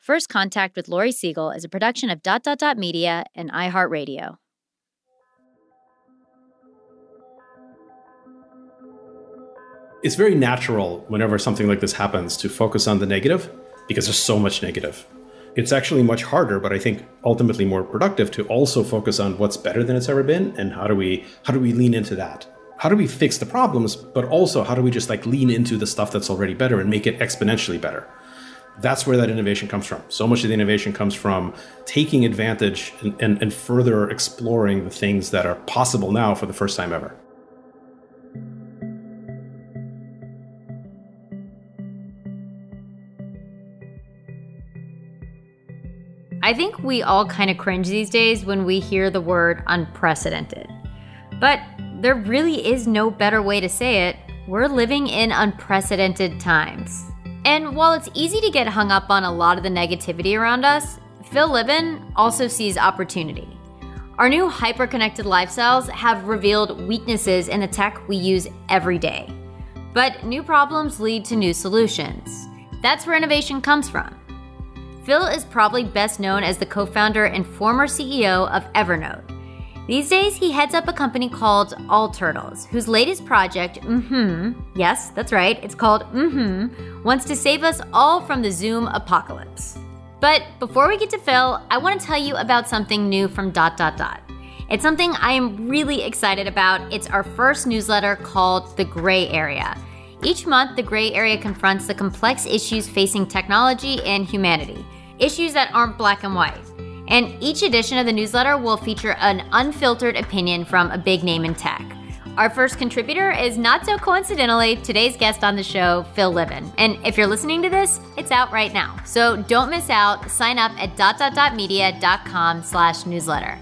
First Contact with Laurie Siegel is a production of Dot Dot Dot Media and iHeartRadio. It's very natural whenever something like this happens to focus on the negative because there's so much negative. It's actually much harder, but I think ultimately more productive to also focus on what's better than it's ever been and how do we how do we lean into that? How do we fix the problems, but also how do we just like lean into the stuff that's already better and make it exponentially better? That's where that innovation comes from. So much of the innovation comes from taking advantage and, and, and, further exploring the things that are possible now for the first time ever. I think we all kind of cringe these days when we hear the word unprecedented. But there really is no better way to say it. We're living in unprecedented times. And while it's easy to get hung up on a lot of the negativity around us, Phil Libin also sees opportunity. Our new hyper connected lifestyles have revealed weaknesses in the tech we use every day. But new problems lead to new solutions. That's where innovation comes from. Phil is probably best known as the co founder and former CEO of Evernote these days, he heads up a company called All Turtles, whose latest project, mm-hmm, yes, that's right, it's called mm-hmm, wants to save us all from the Zoom apocalypse. But before we get to Phil, I want to tell you about something new from dot dot dot. It's something I am really excited about. It's our first newsletter called The Gray Area. Each month, The Gray Area confronts the complex issues facing technology and humanity, issues that aren't black and white. And each edition of the newsletter will feature an unfiltered opinion from a big name in tech. Our first contributor is not so coincidentally today's guest on the show, Phil Libin. And if you're listening to this, it's out right now. So don't miss out. Sign up at dot dot dot media.com slash newsletter.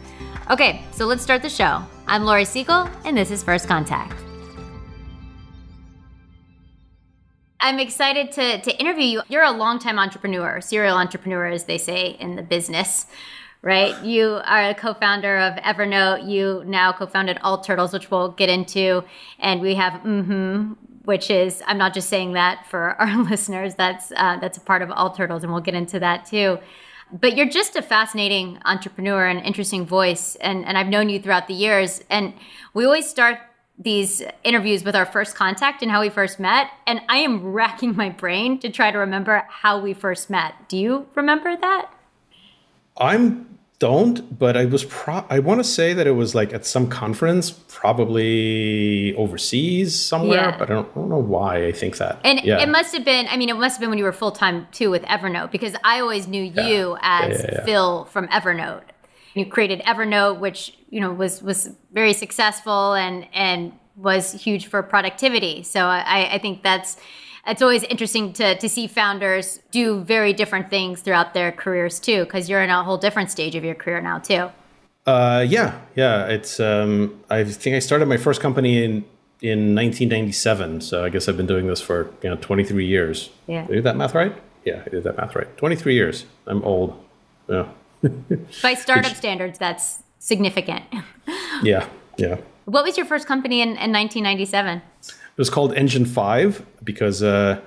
Okay, so let's start the show. I'm Laurie Siegel, and this is First Contact. I'm excited to, to interview you. You're a longtime entrepreneur, serial entrepreneur, as they say in the business right? You are a co-founder of Evernote. You now co-founded All Turtles, which we'll get into, and we have mm-hmm, which is I'm not just saying that for our listeners. That's uh, that's a part of All Turtles, and we'll get into that too. But you're just a fascinating entrepreneur and interesting voice, and and I've known you throughout the years. And we always start these interviews with our first contact and how we first met. And I am racking my brain to try to remember how we first met. Do you remember that? I'm don't, but I was pro I want to say that it was like at some conference, probably overseas somewhere, yeah. but I don't, I don't, know why I think that. And yeah. it must have been, I mean, it must have been when you were full time too with Evernote because I always knew you yeah. as Phil from Evernote. You created Evernote, which, you know, was was very successful and and was huge for productivity. So I, I think that's it's always interesting to, to see founders do very different things throughout their careers too, because you're in a whole different stage of your career now too. Uh, yeah, yeah. It's um, I think I started my first company in in 1997. So I guess I've been doing this for you know 23 years. Yeah. Did that math right? Yeah, I did that math right. 23 years. I'm old. Yeah. By startup standards, that's significant. Yeah. Yeah. What was your first company in, in 1997? It was called Engine Five because uh,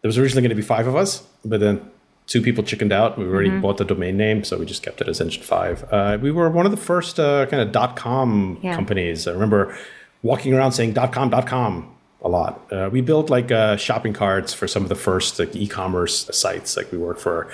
there was originally going to be five of us, but then two people chickened out. We already bought the domain name, so we just kept it as Engine Five. Uh, we were one of the first uh, kind of dot com Yeah. companies. I remember walking around saying dot com dot com a lot. Uh, we built like uh, shopping carts for some of the first like e-commerce sites. Like we worked for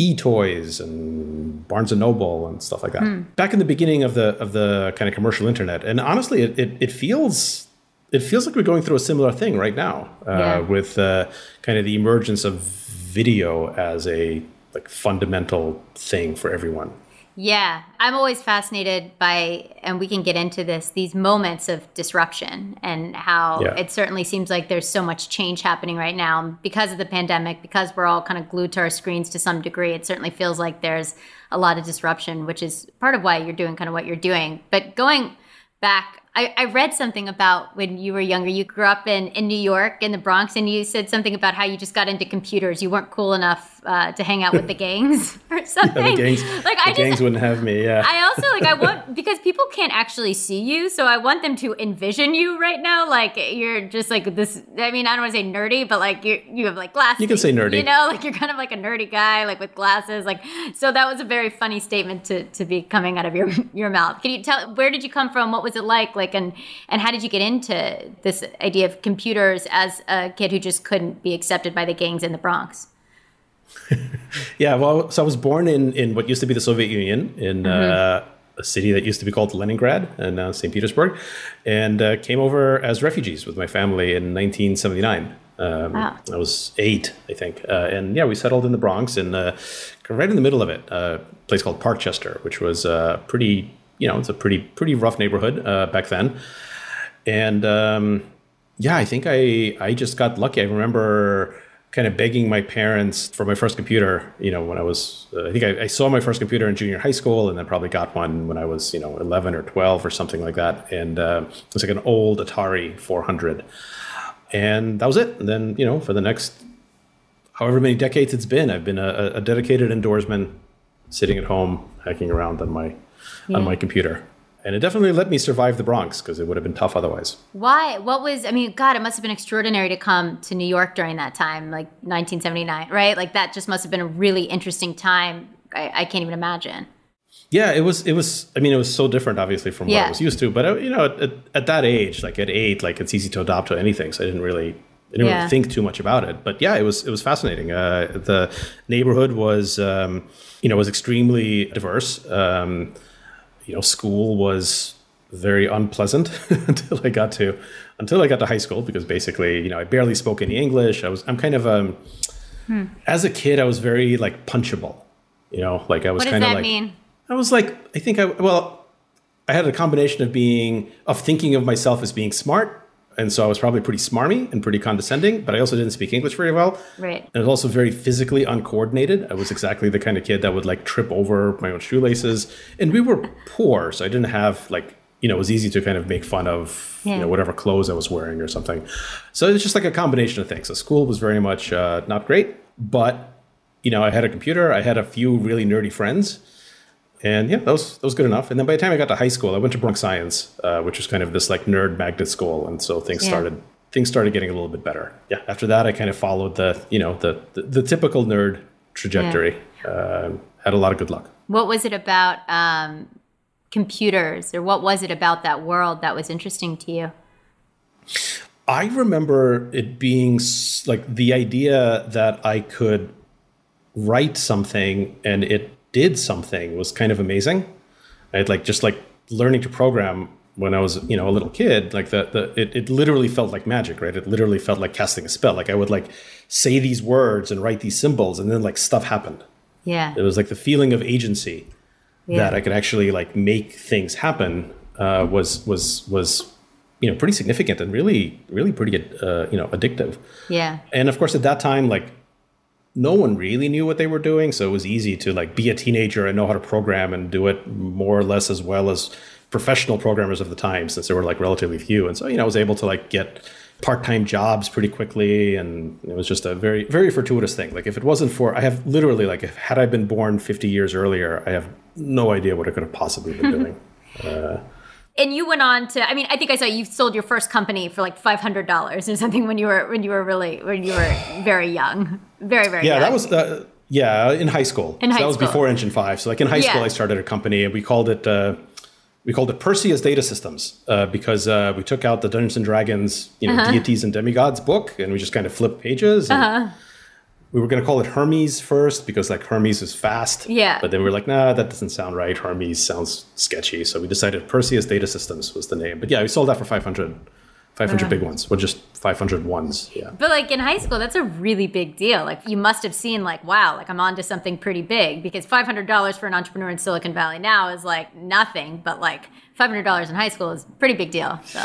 eToys and Barnes and Noble and stuff like that. Back in the beginning of the of the kind of commercial internet, and honestly, it, it, it feels it feels like we're going through a similar thing right now uh, Yeah. with uh, kind of the emergence of video as a like fundamental thing for everyone. Yeah, I'm always fascinated by, and we can get into this, these moments of disruption and how Yeah. it certainly seems like there's so much change happening right now because of the pandemic, because we're all kind of glued to our screens to some degree. It certainly feels like there's a lot of disruption, which is part of why you're doing kind of what you're doing. But going back, I, I read something about when you were younger. You grew up in, in New York, in the Bronx, and you said something about how you just got into computers. You weren't cool enough uh, to hang out with the gangs or something. the gangs, like the I just, gangs wouldn't have me. Yeah. I also like I want because people can't actually see you, so I want them to envision you right now. Like you're just like this. I mean, I don't want to say nerdy, but like you you have like glasses. You can say nerdy. You know, like you're kind of like a nerdy guy, like with glasses. Like so, that was a very funny statement to to be coming out of your your mouth. Can you tell where did you come from? What was it like? Like and and how did you get into this idea of computers as a kid who just couldn't be accepted by the gangs in the Bronx? Yeah, well, so I was born in, in what used to be the Soviet Union, in uh, a city that used to be called Leningrad, and now St. Petersburg, and uh, came over as refugees with my family in 1979. Um, Wow. I was eight, I think, uh, and yeah, we settled in the Bronx, and uh, right in the middle of it, uh, a place called Parkchester, which was a pretty, you know, it's a pretty pretty rough neighborhood uh, back then, and um, yeah, I think I I just got lucky. I remember kind of begging my parents for my first computer. You know, when I was uh, I think I, I saw my first computer in junior high school, and then probably got one when I was you know eleven or twelve or something like that. And uh, it was like an old Atari 400, and that was it. And then you know for the next however many decades it's been, I've been a, a dedicated indoorsman, sitting at home hacking around on my on my computer. And it definitely let me survive the Bronx because it would have been tough otherwise. Why? What was? I mean, God, it must have been extraordinary to come to New York during that time, like 1979, right? Like that just must have been a really interesting time. I, I can't even imagine. Yeah, it was. It was. I mean, it was so different, obviously, from what Yeah. I was used to. But uh, you know, at, at that age, like at eight, like it's easy to adopt to anything. So I didn't really, I didn't Yeah. really think too much about it. But yeah, it was. It was fascinating. Uh, the neighborhood was, um, you know, was extremely diverse. Um, you know, school was very unpleasant until I got to until I got to high school because basically, you know, I barely spoke any English. I was. I'm kind of um, as a kid, I was very like punchable. You know, like I was kind of like. mean? I was like, I think I well, I had a combination of being of thinking of myself as being smart, and so I was probably pretty smarmy and pretty condescending. But I also didn't speak English very well. Right. And I was also very physically uncoordinated. I was exactly the kind of kid that would like trip over my own shoelaces. And we were poor, so I didn't have like you know it was easy to kind of make fun of you know whatever clothes I was wearing or something. So it's just like a combination of things. So school was very much uh, not great, but you know I had a computer. I had a few really nerdy friends. And yeah, that was that was good enough. And then by the time I got to high school, I went to Bronx Science, uh, which was kind of this like nerd magnet school, and so things Yeah. started things started getting a little bit better. Yeah, after that, I kind of followed the you know the the, the typical nerd trajectory. Um had a lot of good luck. What was it about um, computers, or what was it about that world that was interesting to you? I remember it being like the idea that I could write something and it did something was kind of amazing. I had like just like learning to program when I was, you know, a little kid, like the, the it, it literally felt like magic, right? It literally felt like casting a spell. Like I would like say these words and write these symbols and then like stuff happened. Yeah. It was like the feeling of agency Yeah. that I could actually like make things happen uh, was was was you know pretty significant and really really pretty uh, you know addictive. Yeah. And of course, at that time, like no one really knew what they were doing, so it was easy to like be a teenager and know how to program and do it more or less as well as professional programmers of the time since there were like relatively few. And so, you know, I was able to like get part-time jobs pretty quickly and it was just a very very fortuitous thing like if it wasn't for i have literally like if had i been born 50 years earlier i have no idea what i could have possibly been doing uh, and you went on to i mean i think i saw you sold your first company for like $500 or something when you were when you were really when you were very young very very yeah young. that was uh, yeah in high school In so high that was school. before engine 5 so like in high school Yeah. i started a company and we called it uh, we called it Perseus Data Systems uh, because uh, we took out the Dungeons and Dragons, you know, Uh-huh. deities and demigods book, and we just kind of flipped pages. And Uh-huh. We were going to call it Hermes first because like Hermes is fast. Yeah. But then we were like, nah, that doesn't sound right. Hermes sounds sketchy. So we decided Perseus Data Systems was the name. But yeah, we sold that for 500, 500 big ones. Well, just 500 ones. Yeah. But like in high school, that's a really big deal. Like you must have seen like, wow, like I'm onto something pretty big because five hundred dollars for an entrepreneur in Silicon Valley now is like nothing, but like five hundred dollars in high school is a pretty big deal. So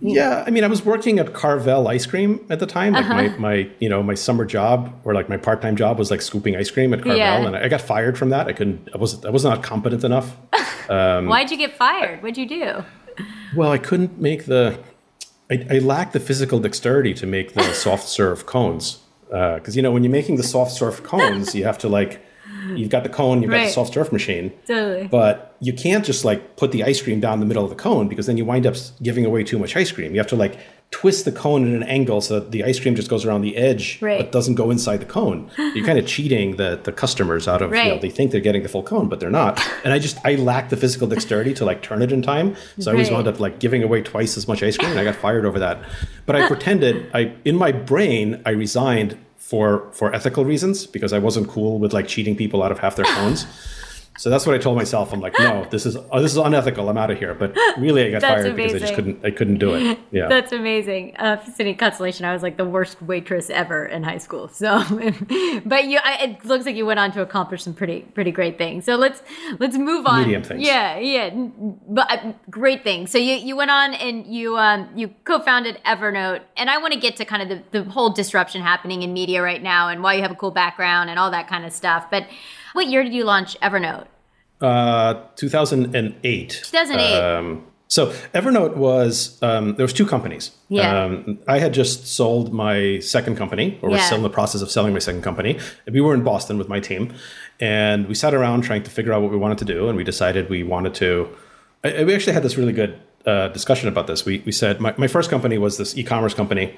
Yeah, I mean, I was working at Carvel Ice Cream at the time. Like Uh-huh. my, my, you know, my summer job or like my part time job was like scooping ice cream at Carvel, Yeah. and I got fired from that. I couldn't. I wasn't. I was not competent enough. Um, why'd you get fired? What'd you do? Well, I couldn't make the. I, I lacked the physical dexterity to make the soft serve cones. Because you know, when you're making the soft serve cones, you have to like, you've got the cone, you've got the soft serve machine, Totally. but you can't just like put the ice cream down the middle of the cone because then you wind up giving away too much ice cream. You have to like twist the cone in an angle so that the ice cream just goes around the edge Right. but doesn't go inside the cone. You're kind of cheating the the customers out of you know they think they're getting the full cone but they're not. And I just I lack the physical dexterity to like turn it in time. So I always wound up like giving away twice as much ice cream and I got fired over that. But I pretended I in my brain I resigned for for ethical reasons because I wasn't cool with like cheating people out of half their cones. So that's what I told myself. I'm like, no, this is oh, this is unethical. I'm out of here. But really, I got fired because I just couldn't I couldn't do it. Yeah. That's amazing. Uh, Sydney Consolation, I was like the worst waitress ever in high school. So, but you, I, it looks like you went on to accomplish some pretty, pretty great things. So let's let's move on. Medium things. Yeah, yeah, but uh, great things. So you you went on and you um you co-founded Evernote, and I want to get to kind of the the whole disruption happening in media right now, and why you have a cool background and all that kind of stuff. But what year did you launch Evernote? Uh, 2008. 2008. Um, so Evernote was um, there was two companies. Yeah. Um, I had just sold my second company, or was Yeah. still in the process of selling my second company. We were in Boston with my team, and we sat around trying to figure out what we wanted to do. And we decided we wanted to. I, we actually had this really good uh, discussion about this. We we said my, my first company was this e-commerce company.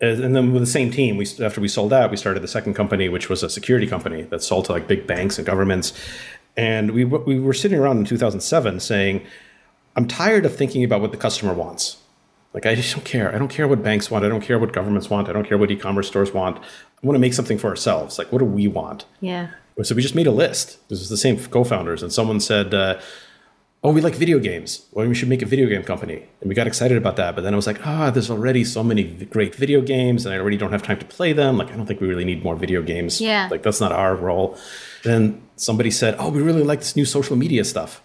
And then with the same team, we after we sold out, we started the second company, which was a security company that sold to like big banks and governments. And we we were sitting around in 2007 saying, "I'm tired of thinking about what the customer wants. Like I just don't care. I don't care what banks want. I don't care what governments want. I don't care what e-commerce stores want. I want to make something for ourselves. Like what do we want? Yeah. So we just made a list. This was the same co-founders, and someone said, uh, "Oh, we like video games. Well, we should make a video game company." And we got excited about that. But then I was like, "Ah, there's already so many great video games, and I already don't have time to play them. Like, I don't think we really need more video games. Yeah. like that's not our role." Then somebody said, "Oh, we really like this new social media stuff,"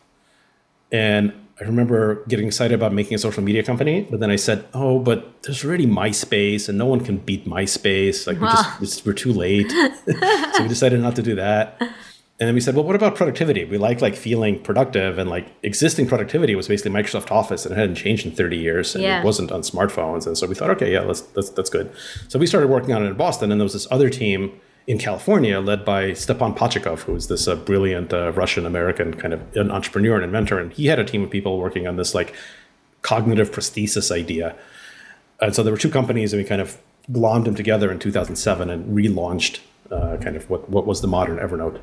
and I remember getting excited about making a social media company, but then I said, "Oh, but there's already MySpace, and no one can beat MySpace. Like we just it's, we're too late." so we decided not to do that. And then we said, "Well, what about productivity? We like like feeling productive, and like existing productivity was basically Microsoft Office, and it hadn't changed in 30 years, and Yeah. it wasn't on smartphones. And so we thought, okay, yeah, let's that's that's good. So we started working on it in Boston, and there was this other team in California led by Stepan Pachikov, who was this uh, brilliant uh, Russian American kind of an entrepreneur and inventor, and he had a team of people working on this like cognitive prosthesis idea. And so there were two companies, and we kind of glommed them together in 2007 and relaunched uh, kind of what what was the modern Evernote.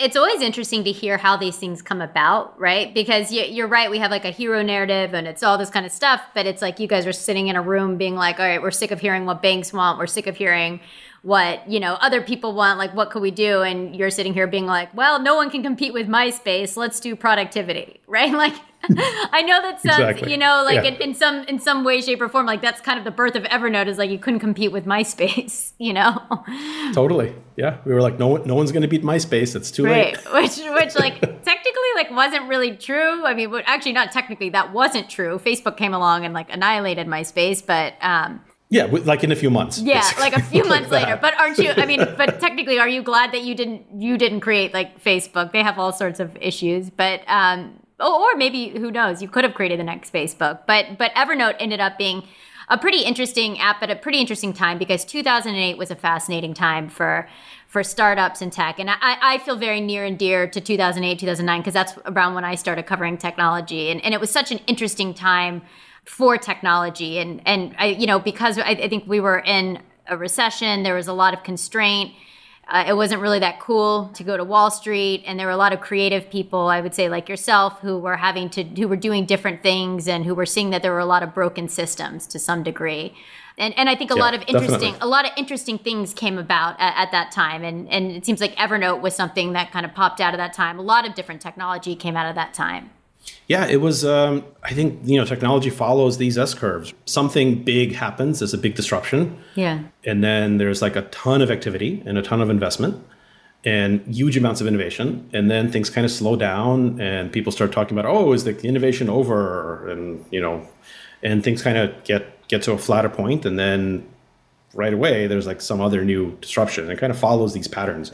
It's always interesting to hear how these things come about, right? Because you, you're right, we have like a hero narrative and it's all this kind of stuff, but it's like you guys are sitting in a room being like, all right, we're sick of hearing what banks want, we're sick of hearing what you know other people want. Like what could we do? And you're sitting here being like well no one can compete with myspace. Let's do productivity right? Like i know that sounds Exactly. you know like Yeah. in, in some in some way shape or form like that's kind of the birth of evernote is like you couldn't compete with myspace you know Totally, yeah. We were like, no no one's going to beat MySpace. It's too right late. which which like technically like wasn't really true i mean actually not technically that wasn't true facebook came along and like annihilated myspace but um Yeah, like in a few months. yeah basically. like a few months later but aren't you i mean but technically are you glad that you didn't you didn't create like facebook they have all sorts of issues but um Oh, or maybe who knows, you could have created the next Facebook. But but Evernote ended up being a pretty interesting app at a pretty interesting time because 2008 was a fascinating time for for startups and tech. And I, I feel very near and dear to 2008, 2009, because that's around when I started covering technology. And, and it was such an interesting time for technology. And, and I, you know, because I, I think we were in a recession, there was a lot of constraint. Uh, it wasn't really that cool to go to Wall Street, and there were a lot of creative people, I would say, like yourself, who were having to, who were doing different things, and who were seeing that there were a lot of broken systems to some degree and and I think a yeah, lot of interesting definitely. a lot of interesting things came about at, at, that time, and and it seems like Evernote was something that kind of popped out of that time. A lot of different technology came out of that time. Yeah, it was. Um, I think you know technology follows these S curves. Something big happens, there's a big disruption. Yeah, and then there's like a ton of activity and a ton of investment and huge amounts of innovation and then things kind of slow down and people start talking about oh is the innovation over and you know and things kind of get get to a flatter point, and then right away there's like some other new disruption. And it kind of follows these patterns.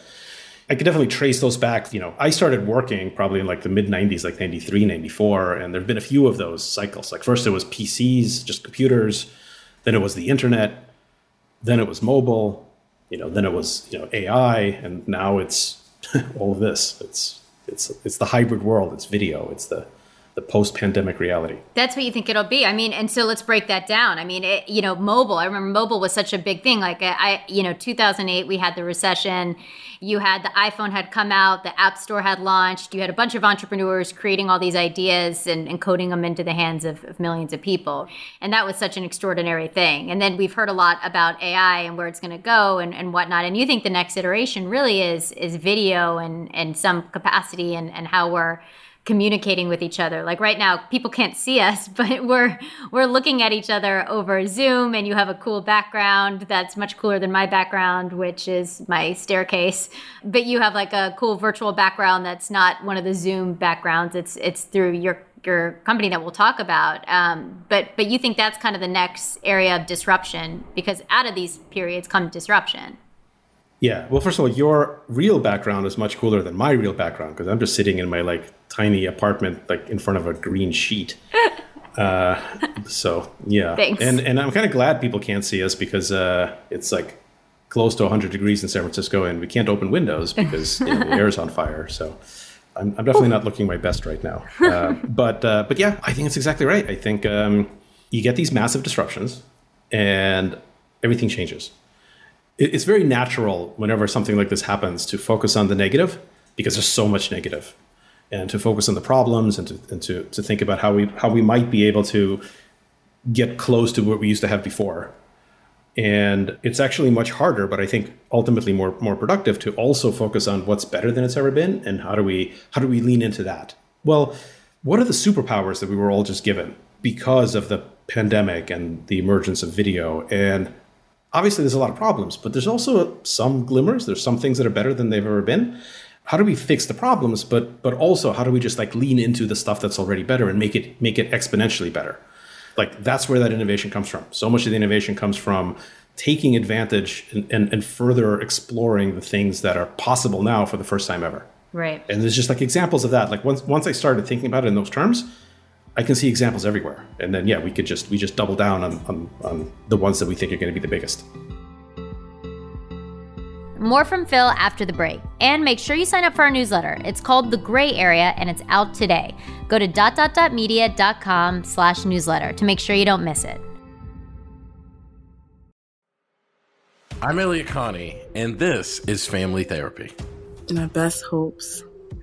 I could definitely trace those back. You know, I started working probably in like the mid 90s, like 93, 94, and there have been a few of those cycles. Like first it was PCs, just computers, then it was the internet, then it was mobile, you know, then it was, you know, AI, and now it's all of this. It's it's it's the hybrid world, it's video, it's the the post-pandemic reality. That's what you think it'll be. I mean, and so let's break that down. I mean, it, you know, mobile. I remember mobile was such a big thing. Like uh, I, you know, 2008 we had the recession. You had the iPhone had come out, the App Store had launched. You had a bunch of entrepreneurs creating all these ideas and, and coding them into the hands of, of millions of people. And that was such an extraordinary thing. And then we've heard a lot about AI and where it's going to go and, and whatnot. And you think the next iteration really is is video and and some capacity and and how we're communicating with each other. Like right now, people can't see us, but we're we're looking at each other over Zoom and you have a cool background that's much cooler than my background, which is my staircase. But you have like a cool virtual background that's not one of the Zoom backgrounds. It's it's through your your company that we'll talk about. Um, but but you think that's kind of the next area of disruption because out of these periods come disruption. Yeah. Well, first of all, your real background is much cooler than my real background because I'm just sitting in my like tiny apartment, like in front of a green sheet. Uh, so yeah. Thanks. And and I'm kind of glad people can't see us because uh, it's like close to 100 degrees in San Francisco, and we can't open windows because you know, the air is on fire. So. I'm, I'm definitely not looking my best right now, uh, but uh, but yeah, I think it's exactly right. I think um, you get these massive disruptions, and everything changes it's very natural whenever something like this happens to focus on the negative because there's so much negative. And to focus on the problems and to, and to, to think about how we how we might be able to get close to what we used to have before. And it's actually much harder but i think ultimately more more productive to also focus on what's better than it's ever been and how do we how do we lean into that? Well what are the superpowers that we were all just given because of the pandemic and the emergence of video? And obviously there's a lot of problems, but there's also some glimmers. There's some things that are better than they've ever been. How do we fix the problems, but but also how do we just like lean into the stuff that's already better and make it make it exponentially better? Like that's where that innovation comes from. So much of the innovation comes from taking advantage and, and, and further exploring the things that are possible now for the first time ever. Right. And there's just like examples of that. Like once once I started thinking about it in those terms, I can see examples everywhere. And then yeah, we could just we just double down on, on, on the ones that we think are going to be the biggest. More from Phil after the break. And make sure you sign up for our newsletter. It's called The Gray Area and it's out today. Go to dot dot dot media.com slash newsletter to make sure you don't miss it. I'm Elliott Connie, and this is Family Therapy. My best hopes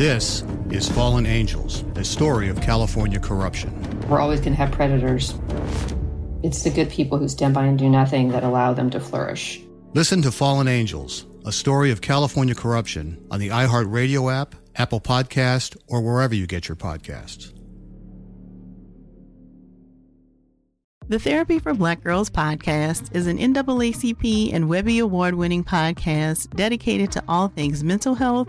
This is Fallen Angels, a story of California corruption. We're always going to have predators. It's the good people who stand by and do nothing that allow them to flourish. Listen to Fallen Angels, a story of California corruption on the iHeartRadio app, Apple Podcast, or wherever you get your podcasts. The Therapy for Black Girls podcast is an NAACP and Webby Award winning podcast dedicated to all things mental health,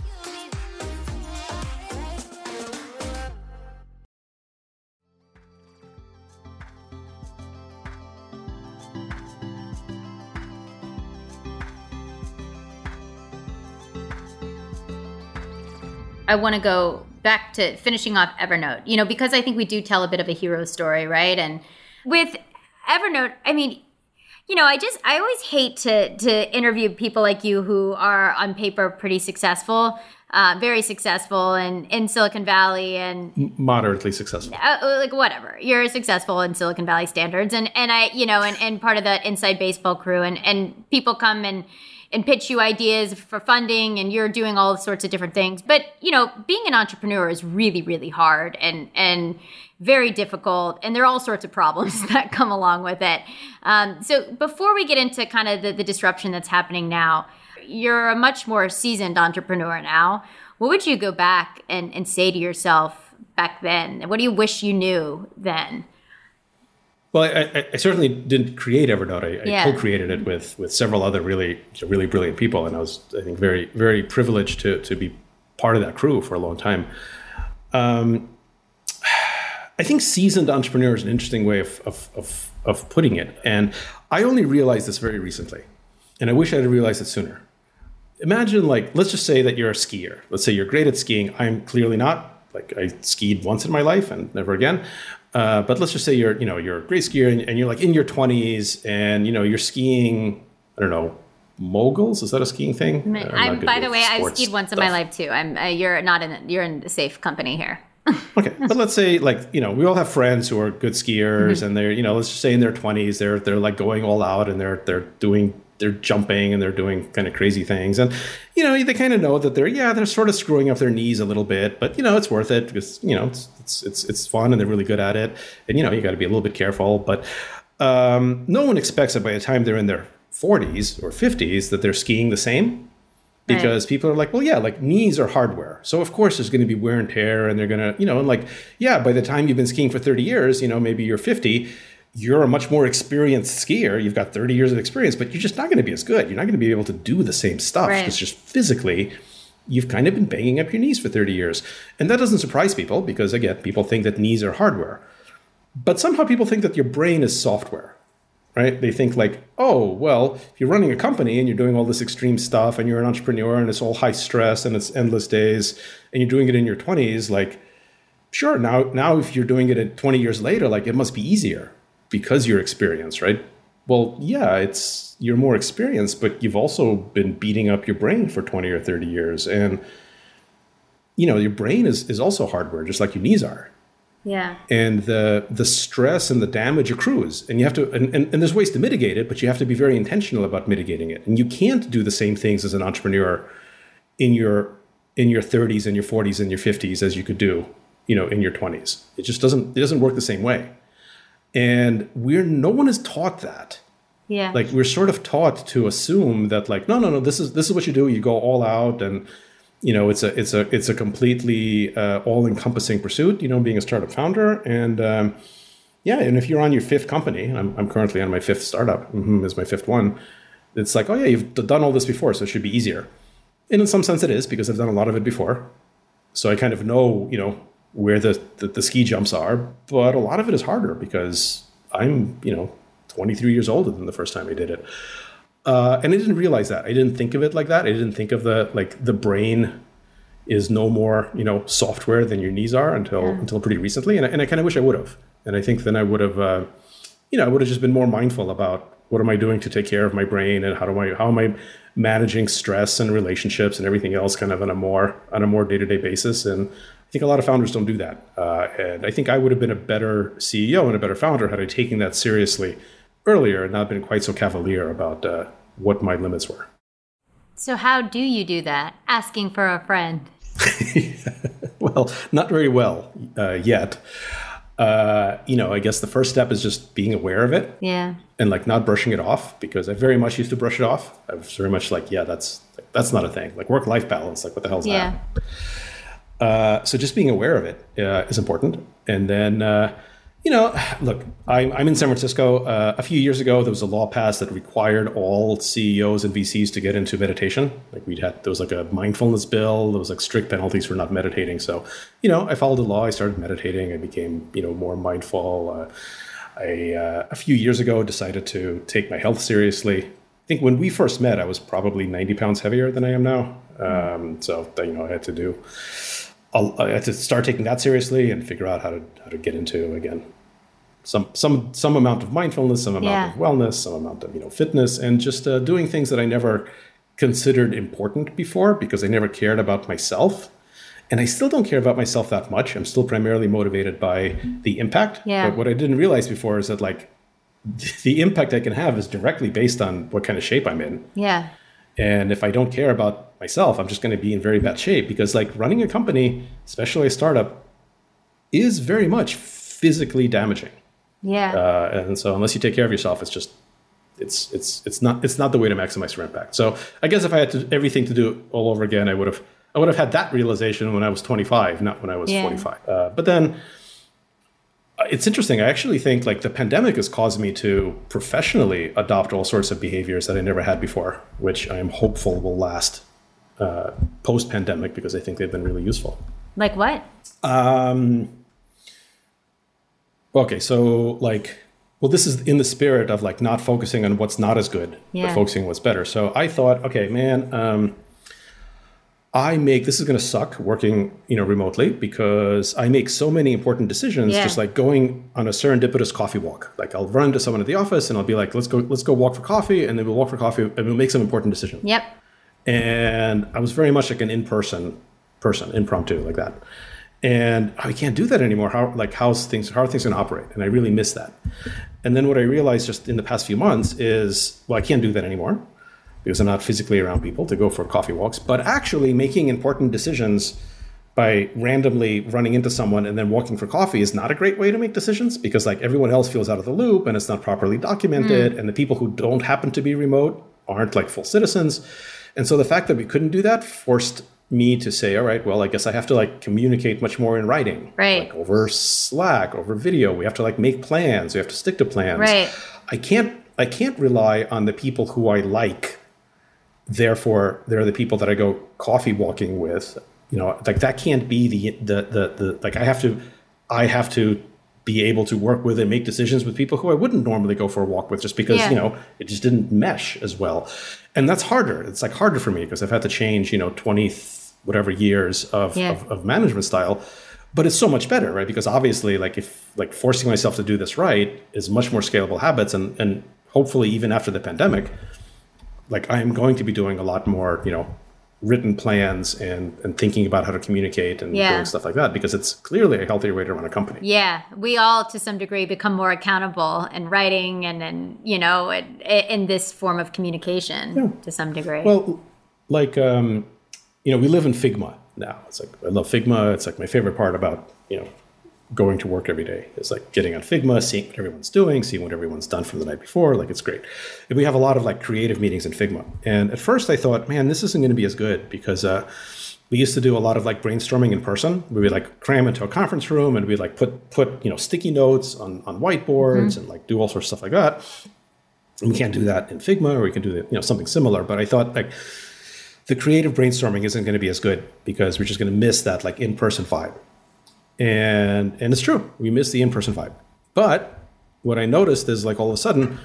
I want to go back to finishing off Evernote, you know, because I think we do tell a bit of a hero story, right? And with Evernote, I mean, you know, I just I always hate to to interview people like you who are on paper pretty successful, uh, very successful, and in Silicon Valley and moderately successful. Uh, like whatever, you're successful in Silicon Valley standards, and and I, you know, and and part of the inside baseball crew, and and people come and and pitch you ideas for funding and you're doing all sorts of different things. But you know being an entrepreneur is really really hard and and very difficult and there are all sorts of problems that come along with it. Um, so before we get into kind of the, the disruption that's happening now you're a much more seasoned entrepreneur now. What would you go back and, and say to yourself back then? What do you wish you knew then well, I, I, certainly didn't create Evernote. I, yeah. I, co-created it with with several other really really brilliant people, and I was I think very very privileged to to be part of that crew for a long time. Um, I think seasoned entrepreneur is an interesting way of, of of, of putting it, and I only realized this very recently, and I wish I had realized it sooner. Imagine like let's just say that you're a skier. Let's say you're great at skiing. I'm clearly not. Like I skied once in my life and never again. Uh, but let's just say you're, you know, you're a great skier and, and, you're like in your 20s and, you know, you're skiing, I don't know, moguls. Is that a skiing thing? I'm, by the way, I've skied once stuff. in my life too. I'm, uh, you're not in, you're in safe company here. okay. But let's say like, you know, we all have friends who are good skiers mm-hmm. and they're, you know, let's just say in their 20s, they're, they're like going all out and they're, they're doing they're jumping and they're doing kind of crazy things. And you know they kind of know that they're yeah they're sort of screwing up their knees a little bit but you know it's worth it because you know it's it's it's, it's fun and they're really good at it. And you know you got to be a little bit careful but um, no one expects that by the time they're in their 40s or 50s that they're skiing the same because right. people are like well yeah like knees are hardware. So of course there's going to be wear and tear and they're going to you know and like yeah by the time you've been skiing for 30 years you know maybe you're 50 you're a much more experienced skier. You've got 30 years of experience, but you're just not going to be as good. You're not going to be able to do the same stuff. Right. Just physically, you've kind of been banging up your knees for 30 years. And that doesn't surprise people because, again, people think that knees are hardware. But somehow people think that your brain is software. right? They think like, oh, well, if you're running a company and you're doing all this extreme stuff and you're an entrepreneur and it's all high stress and it's endless days and you're doing it in your 20s, like, sure, now now if you're doing it at 20 years later, like it must be easier because you're experienced, right? Well, yeah, it's you're more experienced, but you've also been beating up your brain for 20 or 30 years. And you know, your brain is is also hardware, just like your knees are Yeah. and the the stress and the damage accrues and you have to and, and, and there's ways to mitigate it but you have to be very intentional about mitigating it and you can't do the same things as an entrepreneur in your in your 30s and your 40s and your 50s as you could do you know in your 20s it just doesn't it doesn't work the same way and we're no one is taught that. Yeah. like we're sort of taught to assume that like no no no this is this is what you do. You go all out and you know it's a it's a it's a completely uh, all encompassing pursuit you know being a startup founder. And um, yeah and if you're on your fifth company I'm, I'm currently on my fifth startup mm is my fifth one it's like oh yeah you've done all this before so it should be easier. And in some sense it is because i've done a lot of it before. So i kind of know you know where the, the, the ski jumps are but a lot of it is harder because i'm you know 23 years older than the first time i did it uh, and I didn't realize that. I didn't think of it like that. I didn't think of the like the brain is no more you know software than your knees are until Yeah. until pretty recently. And I, and I kind of wish I would have. And I think then I would have, uh, you know, I would have just been more mindful about what am I doing to take care of my brain and how do I how am I managing stress and relationships and everything else kind of on a more on a more day to day basis. And I think a lot of founders don't do that. Uh, and I think I would have been a better CEO and a better founder had I taken that seriously earlier and not been quite so cavalier about uh, what my limits were. So how do you do that? Asking for a friend. well, not very well uh, yet. Uh, you know, I guess the first step is just being aware of it Yeah. and like not brushing it off because I very much used to brush it off. I was very much like, yeah, that's that's not a thing. Like work life balance, like what the hell's Yeah. that? Uh, so just being aware of it uh, is important. And then, uh, you know, look, I'm, I'm in San Francisco. Uh, a few years ago, there was a law passed that required all CEOs and VCs to get into meditation. Like we'd had, there was like a mindfulness bill. There was like strict penalties for not meditating. So, you know, I followed the law. I started meditating. I became, you know, more mindful. Uh, I, a few years ago, decided to take my health seriously. I think when we first met, I was probably 90 pounds heavier than I am now. Um, so, you know, I had to do I had to start taking that seriously and figure out how to how to get into again some some some amount of mindfulness, some amount Yeah. of wellness, some amount of you know fitness, and just uh, doing things that I never considered important before because I never cared about myself, and I still don't care about myself that much. I'm still primarily motivated by the impact. Yeah. But what I didn't realize before is that like the impact I can have is directly based on what kind of shape I'm in. Yeah. And if I don't care about myself, I'm just going to be in very bad shape because, like, running a company, especially a startup, is very much physically damaging. Yeah. Uh, and so, unless you take care of yourself, it's just it's it's it's not it's not the way to maximize your impact. So, I guess if I had to, everything to do all over again, I would have I would have had that realization when I was 25, not when I was Yeah. 45. Uh, but then it's interesting. I actually think like the pandemic has caused me to professionally adopt all sorts of behaviors that I never had before, which I am hopeful will last uh, post pandemic because I think they've been really useful. Like what? Um, okay, so like, well, this is in the spirit of like not focusing on what's not as good, Yeah. but focusing on what's better. So I thought, okay, man, um, I make this is going to suck working, you know, remotely because I make so many important decisions. Yeah. Just like going on a serendipitous coffee walk. Like I'll run to someone at the office and I'll be like, let's go, let's go walk for coffee, and then we'll walk for coffee and we'll make some important decision Yep. and I was very much like an in-person person, impromptu like that. And I can't do that anymore. How like how's things how are things going to operate? And I really miss that. And then what I realized just in the past few months is well, I can't do that anymore because I'm not physically around people to go for coffee walks. But actually, making important decisions by randomly running into someone and then walking for coffee is not a great way to make decisions because like everyone else feels out of the loop and it's not properly documented Mm. and the people who don't happen to be remote aren't like full citizens and so the fact that we couldn't do that forced me to say all right well i guess i have to like communicate much more in writing Right. like over slack over video we have to like make plans we have to stick to plans Right. i can't i can't rely on the people who i like therefore they're the people that i go coffee walking with you know like that can't be the the the, the like i have to i have to be able to work with and make decisions with people who I wouldn't normally go for a walk with just because, Yeah. you know, it just didn't mesh as well. And that's harder. It's like harder for me because I've had to change, you know, 20 th- whatever years of, Yeah. of, of management style. But it's so much better, right? Because obviously, like if like forcing myself to do this right is much more scalable habits and and hopefully even after the pandemic, like I am going to be doing a lot more, you know, written plans and and thinking about how to communicate and Yeah. doing stuff like that because it's clearly a healthier way to run a company. Yeah, we all to some degree become more accountable in writing and and you know in, in this form of communication to some degree. Well, like um, you know, we live in Figma now. It's like I love Figma. It's like my favorite part about you know going to work every day. It's like getting on Figma, seeing what everyone's doing, seeing what everyone's done from the night before. Like it's great. And we have a lot of like creative meetings in Figma. And at first I thought, man, this isn't going to be as good because uh, we used to do a lot of like brainstorming in person. We would like cram into a conference room and we'd like put put you know sticky notes on on whiteboards Mhm. and like do all sorts of stuff like that. And we can't do that in Figma, or we can do you know something similar. But I thought like the creative brainstorming isn't going to be as good because we're just going to miss that like in-person vibe. And and it's true, we miss the in-person vibe. But what I noticed is like all of a sudden,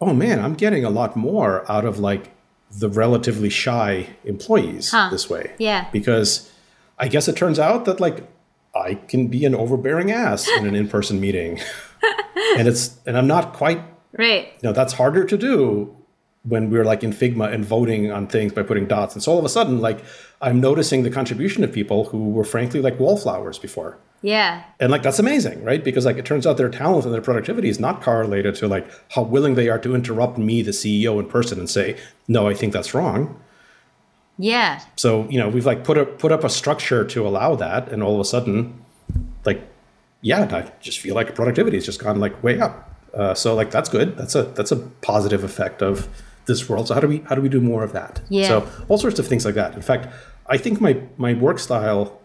oh man, I'm getting a lot more out of like the relatively shy employees Huh. this way. Yeah. Because I guess it turns out that like I can be an overbearing ass in an in-person meeting. and it's and I'm not quite right. you know that's harder to do when we're like in figma and voting on things by putting dots and so all of a sudden like i'm noticing the contribution of people who were frankly like wallflowers before. Yeah. and like that's amazing right? Because like it turns out their talent and their productivity is not correlated to like how willing they are to interrupt me the ceo in person and say no i think that's wrong. Yeah. so you know we've like put up put up a structure to allow that and all of a sudden like yeah i just feel like productivity has just gone like way up. Uh, so like that's good. That's a that's a positive effect of this world. So how do we how do we do more of that? Yeah. so all sorts of things like that. In fact i think my my work style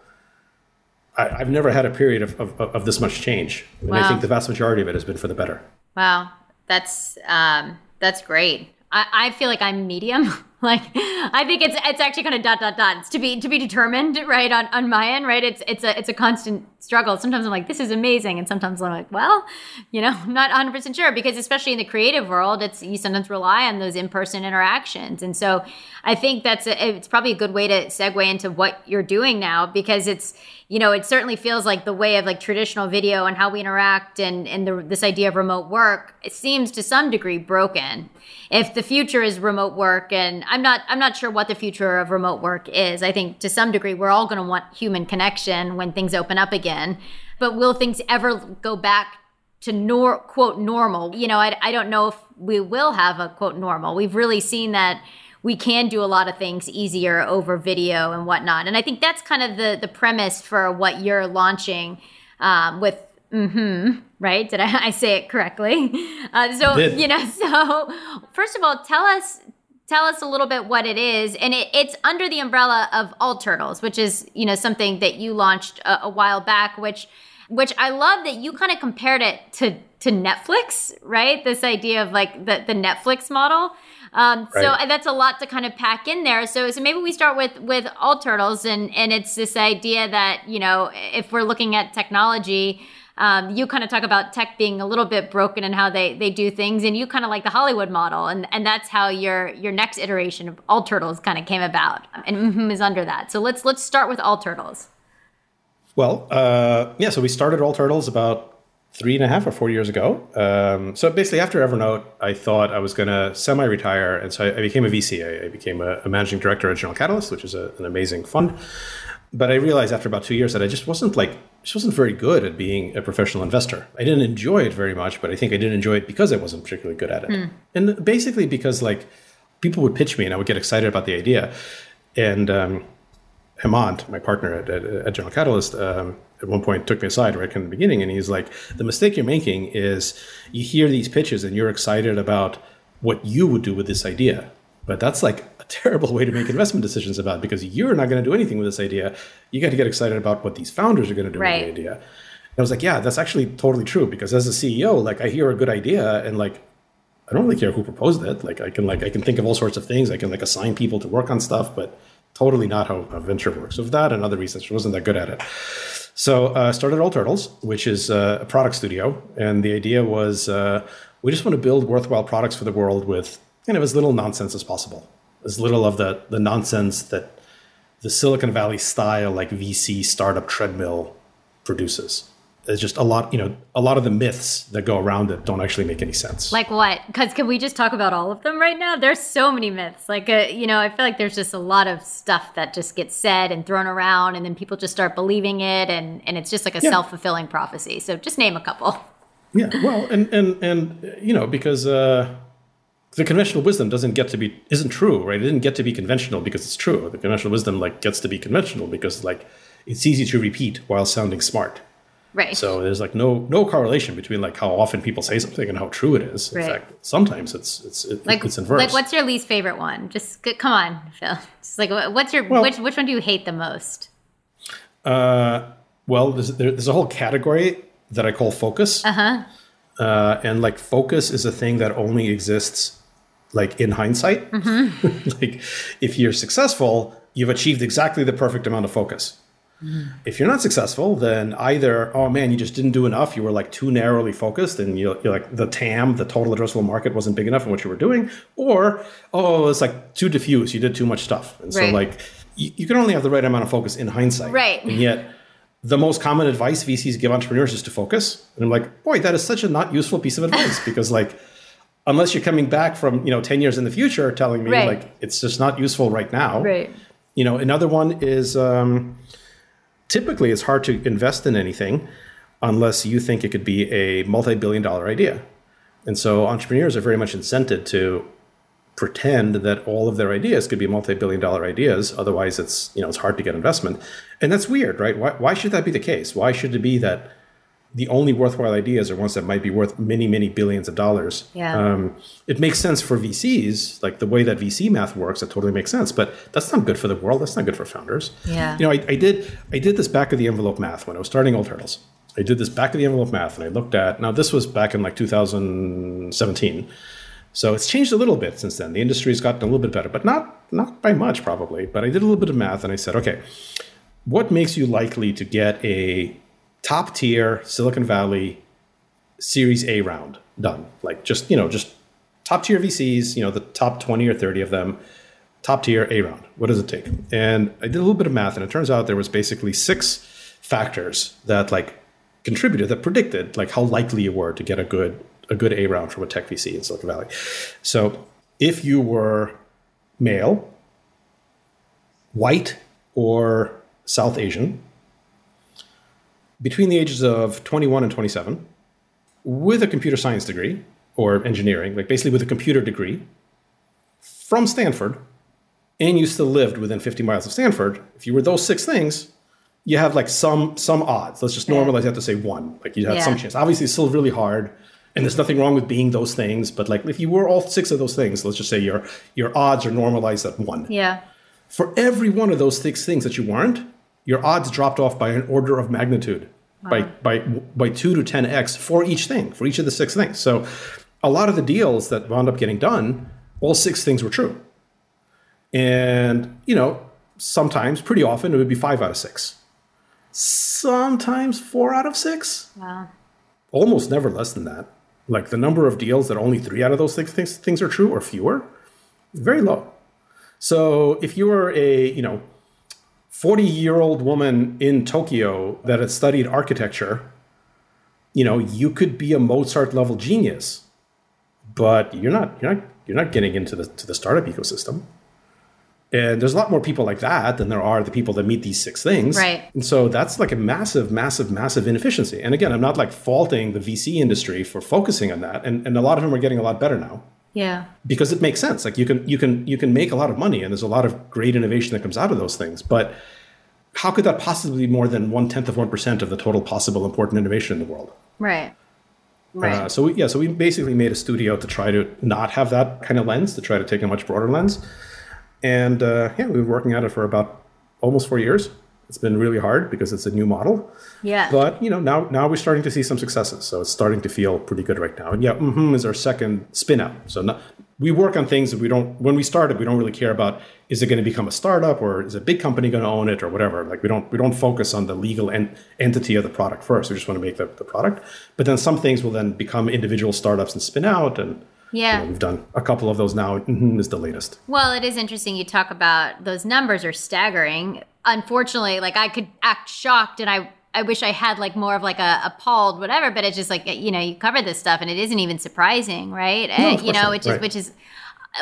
I, i've never had a period of, of, of this much change. And i think the vast majority of it has been for the better. Wow, that's um, that's great. I, I feel like I'm medium. like I think it's it's actually kind of dot dot dot. It's to be to be determined, right? On on my end, right? It's it's a it's a constant struggle. Sometimes I'm like, this is amazing, and sometimes I'm like, well, you know, I'm not 100 percent sure because especially in the creative world, it's you sometimes rely on those in person interactions, and so I think that's a, it's probably a good way to segue into what you're doing now because it's you know it certainly feels like the way of like traditional video and how we interact and and the, this idea of remote work it seems to some degree broken if the future is remote work and i'm not i'm not sure what the future of remote work is. I think to some degree we're all going to want human connection when things open up again. But will things ever go back to nor quote normal? You know I, I don't know if we will have a quote normal. We've really seen that we can do a lot of things easier over video and whatnot. And i think that's kind of the the premise for what you're launching um, with mm-hmm. Right? Did I, I say it correctly? Uh, so did. you know so first of all tell us tell us a little bit what it is. And it, it's under the umbrella of all turtles which is you know something that you launched a, a while back which which i love that you kind of compared it to to netflix right? This idea of like the, the netflix model. Um, so Right. that's a lot to kind of pack in there. So so maybe we start with with all turtles and and it's this idea that you know if we're looking at technology um, you kind of talk about tech being a little bit broken and how they they do things, and you kind of like the Hollywood model, and and that's how your your next iteration of All Turtles kind of came about, and mhm is under that. So let's let's start with All Turtles. Well, uh, yeah, so we started All Turtles about three and a half or four years ago. Um, so basically, after Evernote, I thought I was going to semi retire. And so I, I became a VC. I, I became a, a managing director at General Catalyst, which is a, an amazing fund. But I realized after about two years that I just wasn't like, just wasn't very good at being a professional investor. I didn't enjoy it very much, but I think I didn't enjoy it because I wasn't particularly good at it. Hmm. And basically because like people would pitch me and I would get excited about the idea. And um, Hemant, my partner at, at, at General Catalyst, um, at one point took me aside right in the beginning, and he's like, "The mistake you're making is you hear these pitches and you're excited about what you would do with this idea, but that's like terrible way to make investment decisions about because you're not going to do anything with this idea. You got to get excited about what these founders are going to do Right. with the idea." And I was like, "Yeah, that's actually totally true because as a CEO, like I hear a good idea and like." I don't really care who proposed it. Like I can like I can think of all sorts of things. I can like assign people to work on stuff, but totally not how, how venture works. So for that and other reasons, I wasn't that good at it. So uh, started All Turtles, which is uh, a product studio, and the idea was uh, we just want to build worthwhile products for the world with kind of as little nonsense as possible, as little of the the nonsense that the Silicon Valley style like VC startup treadmill produces. There's just a lot, you know, a lot of the myths that go around it don't actually make any sense. Like what? Because can we just talk about all of them right now? There's so many myths. Like, uh, you know, I feel like there's just a lot of stuff that just gets said and thrown around, and then people just start believing it, and and it's just like a Yeah. self fulfilling prophecy. So just name a couple. Yeah, well, and and and you know because uh, the conventional wisdom doesn't get to be isn't true, right? It didn't get to be conventional because it's true. The conventional wisdom like gets to be conventional because like it's easy to repeat while sounding smart. Right. So there's like no no correlation between like how often people say something and how true it is. In Right. fact, sometimes it's it's it, Like, it's inverse. like what's your least favorite one? Just come on, Phil. Just like what's your Well- which which one do you hate the most? uh, well, there's there, there's a whole category that I call focus. Uh huh. uh, and like focus is a thing that only exists like in hindsight Mm-hmm. like if you're successful you've achieved exactly the perfect amount of focus if you're not successful then either oh man you just didn't do enough you were like too narrowly focused and you're, you're like the tam the total addressable market wasn't big enough in what you were doing or oh it's like too diffuse you did too much stuff and so like you, you can only have the right amount of focus in hindsight Right. and yet the most common advice VCs give entrepreneurs is to focus. And I'm like, boy, that is such a not useful piece of advice because like unless you're coming back from, you know, 10 years in the future telling me Right. like it's just not useful right now. Right. You know, another one is um, typically it's hard to invest in anything unless you think it could be a multi-billion dollar idea. And so entrepreneurs are very much incented to pretend that all of their ideas could be multi-billion dollar ideas otherwise it's you know it's hard to get investment and that's weird right why, why should that be the case why should it be that the only worthwhile ideas are ones that might be worth many many billions of dollars Yeah. um, it makes sense for vcs like the way that vc math works it totally makes sense but that's not good for the world that's not good for founders Yeah. you know I, I did i did this back of the envelope math when i was starting All Turtles. i did this back of the envelope math and i looked at now this was back in like 2017 so it's changed a little bit since then. The industry's gotten a little bit better, but not not by much probably. But I did a little bit of math and I said, okay, what makes you likely to get a top tier Silicon Valley Series A round done? Like just you know just top tier VCs, you know the top twenty or thirty of them, top tier A round. What does it take? And I did a little bit of math, and it turns out there was basically six factors that like contributed that predicted like how likely you were to get a good a good A round from a tech VC in Silicon Valley. So if you were male, white, or South Asian, between the ages of 21 and 27, with a computer science degree or engineering, like basically with a computer degree from Stanford, and you still lived within 50 miles of Stanford, if you were those six things, you have like some some odds. Let's just normalize that to say one. Like you have Yeah. some chance. Obviously, it's still really hard, and there's nothing wrong with being those things. But like if you were all six of those things, let's just say your your odds are normalized at one. Yeah. For every one of those six things that you weren't, your odds dropped off by an order of magnitude, by by by two to ten x for each thing, for each of the six things. So, a lot of the deals that wound up getting done, all six things were true. And you know, sometimes, pretty often, it would be five out of six. Sometimes four out of six. Wow. Almost never less than that. Like the number of deals that only three out of those six things, things are true or fewer, very low. So if you were a, you know, 40 year old woman in Tokyo that had studied architecture, you know, you could be a Mozart level genius, but you're not, you're not, you're not getting into the, to the startup ecosystem. And there's a lot more people like that than there are the people that meet these six things. Right. And so that's like a massive, massive, massive inefficiency. And again, I'm not like faulting the VC industry for focusing on that. And, and a lot of them are getting a lot better now Yeah. because it makes sense. Like you can you can you can make a lot of money, and there's a lot of great innovation that comes out of those things. But how could that possibly be more than one tenth of one percent of the total possible important innovation in the world? Right. Right. Uh, so we, yeah, so we basically made a studio to try to not have that kind of lens, to try to take a much broader lens. And uh, yeah, we've been working at it for about almost four years. It's been really hard because it's a new model. yeah. But you know, now now we're starting to see some successes, so it's starting to feel pretty good right now. And yeah, mm hmm is our second spin out. So not we work on things that we don't when we started we don't really care about is it going to become a startup or is a big company going to own it or whatever like we don't we don't focus on the legal en- entity of the product first we just want to make the, the product but then some things will then become individual startups and spin out and Yeah. you know, we've done a couple of those now mhm, is the latest Well, it is interesting you talk about those numbers are staggering. Unfortunately, like I could act shocked and I I wish I had like more of like a appalled whatever, but it's just like you know, you cover this stuff and it isn't even surprising, right? No, And, you know, which is right. which is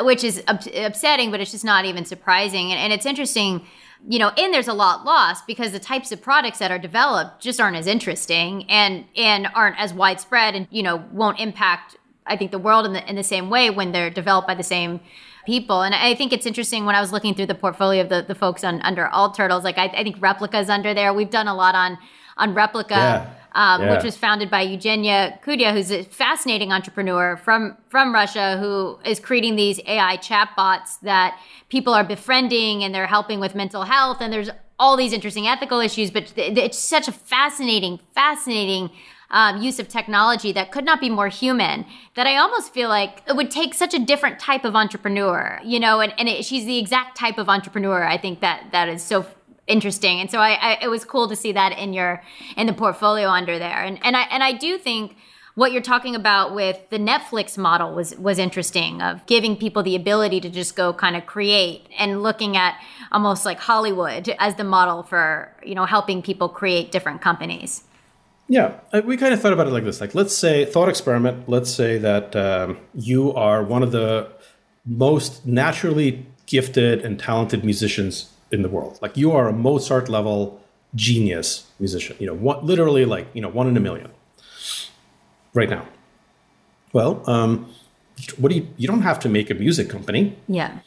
which is upsetting, but it's just not even surprising. And, and it's interesting, you know, and there's a lot lost because the types of products that are developed just aren't as interesting and and aren't as widespread and you know won't impact I think the world in the in the same way when they're developed by the same people. And I think it's interesting when I was looking through the portfolio of the, the folks on under All Turtles, like I, I think Replika's under there. We've done a lot on on Replica. Yeah. Um, Yeah. which was founded by Eugenia Kuyda, who's a fascinating entrepreneur from from Russia, who is creating these AI chatbots that people are befriending, and they're helping with mental health. And there's all these interesting ethical issues, but th- it's such a fascinating, fascinating um, use of technology that could not be more human. That I almost feel like it would take such a different type of entrepreneur, you know. And, and it, she's the exact type of entrepreneur I think that that is so interesting. And so I, I it was cool to see that in your in the portfolio under there. And and I and I do think what you're talking about with the Netflix model was was interesting of giving people the ability to just go kind of create and looking at almost like Hollywood as the model for, you know, helping people create different companies. Yeah, we kind of thought about it like this. Like, let's say, thought experiment. Let's say that um, you are one of the most naturally gifted and talented musicians in the world. Like, you are a Mozart level genius musician. You know, one, literally like you know one in a million. Right now. Well, um, what do you? You don't have to make a music company. Yeah.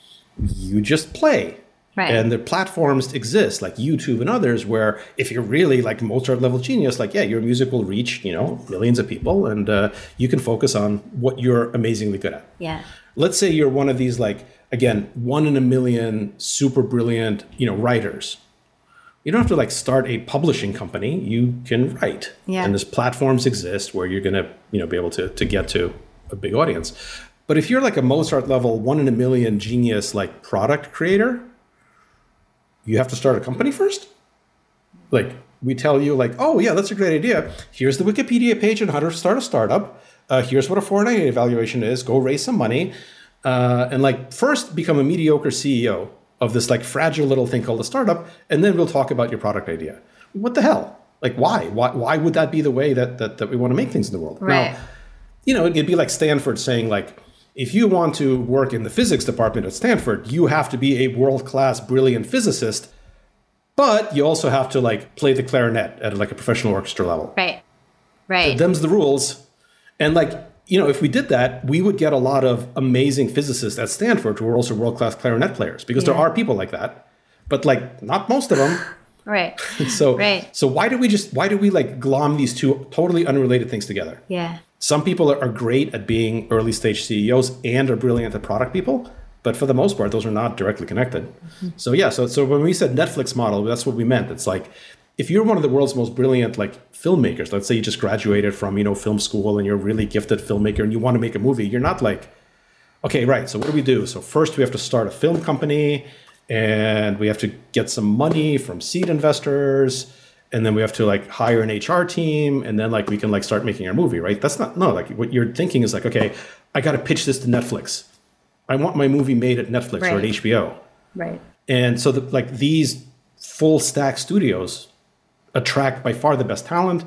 You just play. Right. And the platforms exist, like YouTube and others, where if you're really like Mozart level genius, like yeah, your music will reach you know millions of people, and uh, you can focus on what you're amazingly good at. Yeah. Let's say you're one of these like again one in a million super brilliant you know writers. You don't have to like start a publishing company. You can write, Yeah. and there's platforms exist where you're gonna you know be able to to get to a big audience. But if you're like a Mozart level one in a million genius like product creator, you have to start a company first? Like, we tell you, like, oh, yeah, that's a great idea. Here's the Wikipedia page on how to start a startup. Uh, here's what a 409A evaluation is. Go raise some money. Uh, and, like, first become a mediocre CEO of this, like, fragile little thing called a startup. And then we'll talk about your product idea. What the hell? Like, why? Why, why would that be the way that, that, that we want to make things in the world? Right. Now, you know, it'd be like Stanford saying, like, if you want to work in the physics department at Stanford, you have to be a world class, brilliant physicist, but you also have to like play the clarinet at like a professional orchestra level. Right. Right. Them's the rules. And like, you know, if we did that, we would get a lot of amazing physicists at Stanford who are also world class clarinet players because there are people like that, but like not most of them. Right. so, Right. so why do we just why do we like glom these two totally unrelated things together? Yeah. Some people are, great at being early stage CEOs and are brilliant at product people, but for the most part, those are not directly connected. Mm-hmm. So yeah, so so when we said Netflix model, that's what we meant. It's like if you're one of the world's most brilliant like filmmakers, let's say you just graduated from you know film school and you're a really gifted filmmaker and you want to make a movie, you're not like, okay, right. So what do we do? So first we have to start a film company and we have to get some money from seed investors and then we have to like hire an HR team and then like we can like start making our movie, right? That's not no, like what you're thinking is like, okay, I got to pitch this to Netflix. I want my movie made at Netflix or at HBO. Right. And so the, like these full stack studios attract by far the best talent.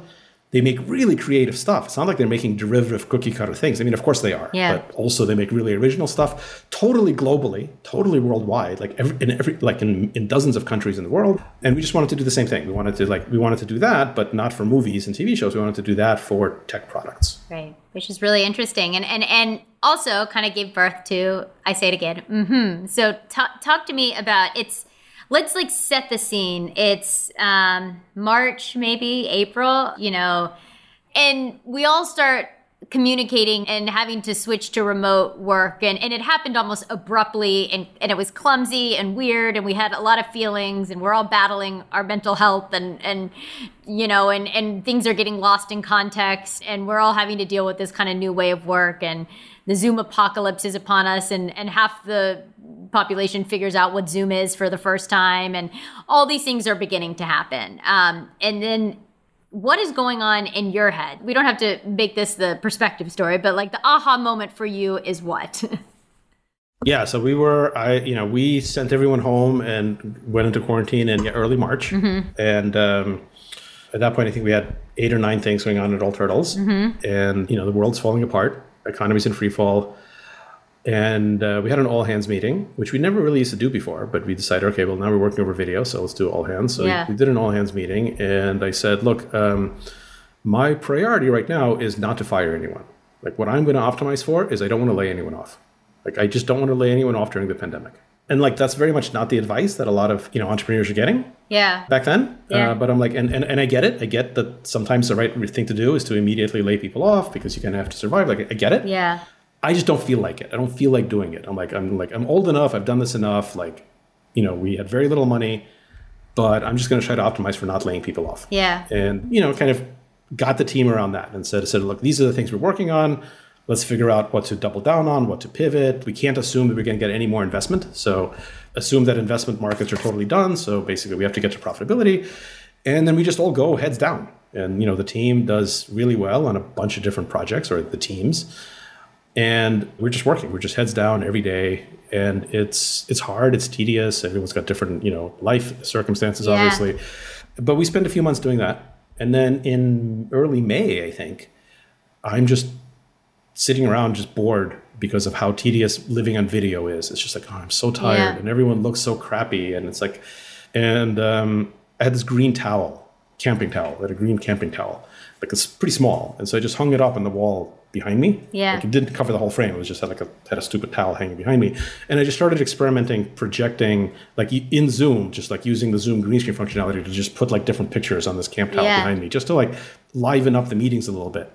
They make really creative stuff. It's not like they're making derivative cookie cutter things. I mean, of course they are, Yeah. but also they make really original stuff, totally globally, totally worldwide, like every, in every like in, in dozens of countries in the world. And we just wanted to do the same thing. We wanted to like we wanted to do that, but not for movies and TV shows. We wanted to do that for tech products. Right, which is really interesting, and and and also kind of gave birth to. I say it again. Mm-hmm. So talk talk to me about it's. Let's like set the scene. It's um, March, maybe April. You know, and we all start communicating and having to switch to remote work and, and it happened almost abruptly and, and it was clumsy and weird and we had a lot of feelings and we're all battling our mental health and and you know and and things are getting lost in context and we're all having to deal with this kind of new way of work and the Zoom apocalypse is upon us and, and half the population figures out what Zoom is for the first time. And all these things are beginning to happen. Um, and then what is going on in your head? We don't have to make this the perspective story, but like the aha moment for you is what? Yeah, so we were, I, you know, we sent everyone home and went into quarantine in early March, Mhm. and um, at that point, I think we had eight or nine things going on at All Turtles, Mhm. and you know, the world's falling apart, economy's in free fall, and uh, we had an all hands meeting, which we never really used to do before, but we decided, okay, well, now we're working over video, so let's do all hands. So Yeah. we did an all hands meeting, and I said, look, um, my priority right now is not to fire anyone. Like what I'm going to optimize for is I don't want to lay anyone off. Like I just don't want to lay anyone off during the pandemic. And like that's very much not the advice that a lot of you know entrepreneurs are getting yeah. back then. Yeah. Uh, but I'm like, and, and and I get it. I get that sometimes the right thing to do is to immediately lay people off because you kind of have to survive. Like I get it. Yeah. I just don't feel like it. I don't feel like doing it. I'm like, I'm like, I'm old enough. I've done this enough. Like, you know, we had very little money, but I'm just going to try to optimize for not laying people off. Yeah. And you know, kind of got the team around that and said, said, look, these are the things we're working on. Let's figure out what to double down on, what to pivot. We can't assume that we're going to get any more investment. So assume that investment markets are totally done. So basically, we have to get to profitability, and then we just all go heads down. And you know, the team does really well on a bunch of different projects, or the teams and we're just working. We're just heads down every day. And it's it's hard. It's tedious. Everyone's got different you know life circumstances Yeah. obviously. But we spent a few months doing that. And then in early may i think i'm just sitting around just bored because of how tedious living on video is. It's just like oh i'm so tired Yeah. and everyone looks so crappy. And it's like and um, i had this green towel camping towel. I had a green camping towel. Like it's pretty small. And so i just hung it up on the wall behind me Yeah. like it didn't cover the whole frame. It was just had like a had a stupid towel hanging behind me, and I just started experimenting, projecting like in Zoom, just like using the Zoom green screen functionality to just put like different pictures on this camp towel Yeah. behind me, just to like liven up the meetings a little bit.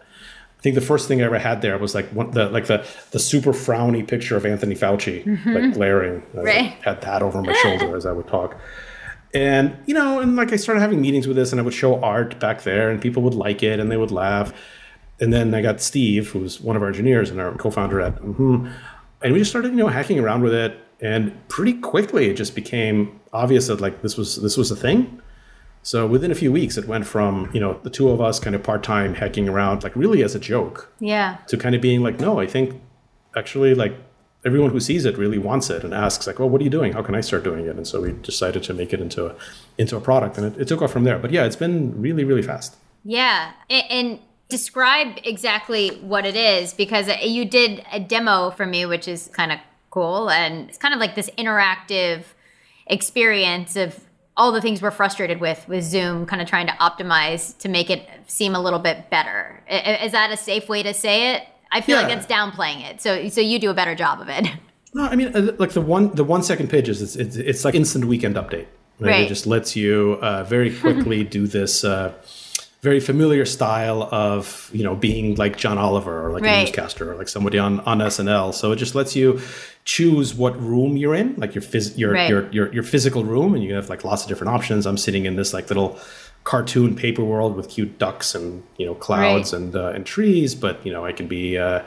I think the first thing I ever had there was like one, the like the the super frowny picture of Anthony Fauci, Mhm. like glaring. I Right. had that over my shoulder as I would talk. And you know, and like I started having meetings with this, and I would show art back there, and people would like it, and they would laugh. And then I got Steve, who's one of our engineers and our co-founder at, Mhm. and we just started, you know, hacking around with it. And pretty quickly, it just became obvious that like this was this was a thing. So within a few weeks, it went from you know the two of us kind of part time hacking around, like really as a joke, Yeah. to kind of being like, no, I think actually like everyone who sees it really wants it and asks like, well, what are you doing? How can I start doing it? And so we decided to make it into a into a product, and it, it took off from there. But yeah, it's been really really fast. Yeah, and describe exactly what it is because you did a demo for me, which is kind of cool, and it's kind of like this interactive experience of all the things we're frustrated with with Zoom, kind of trying to optimize to make it seem a little bit better. Is that a safe way to say it? I feel like Yeah. that's downplaying it. So, so you do a better job of it. No, I mean uh, like the one the one second pages. It's it's, it's like instant weekend update. Right. It just lets you uh, very quickly do this. Uh, very familiar style of you know being like John Oliver or like a Right. newscaster or like somebody on on SNL. So it just lets you choose what room you're in, like your phys- your, Right. your your your physical room, and you have like lots of different options. I'm sitting in this like little cartoon paper world with cute ducks and you know clouds Right. and uh, and trees, but you know I can be. Uh,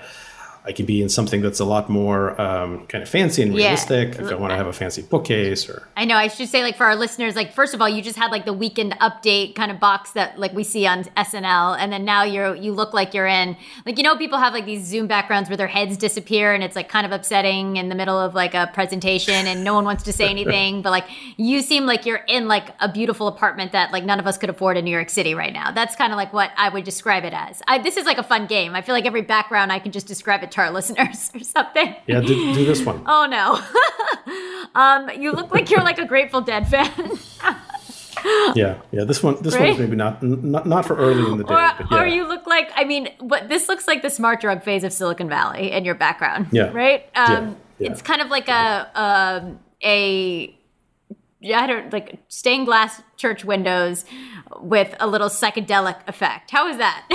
I can be in something that's a lot more um, kind of fancy and Yeah. realistic. If I want to have a fancy bookcase or I know. I should say, like, for our listeners, like, first of all, you just had like the weekend update kind of box that like we see on SNL, and then now you're you look like you're in like you know people have like these Zoom backgrounds where their heads disappear, and it's like kind of upsetting in the middle of like a presentation, and no one wants to say anything, but like you seem like you're in like a beautiful apartment that like none of us could afford in New York City right now. That's kind of like what I would describe it as. I, this is like a fun game. I feel like every background I can just describe it to our listeners or something. yeah, do, do this one. Oh no. um, you look like you're like a Grateful Dead fan. Yeah, yeah. This one, this Right? one's maybe not not not for early in the day, or, but yeah. or you look like I mean, but this looks like the smart drug phase of Silicon Valley in your background. Yeah. Right? Um Yeah, yeah. it's kind of like a um a I don't like stained glass church windows with a little psychedelic effect. How is that?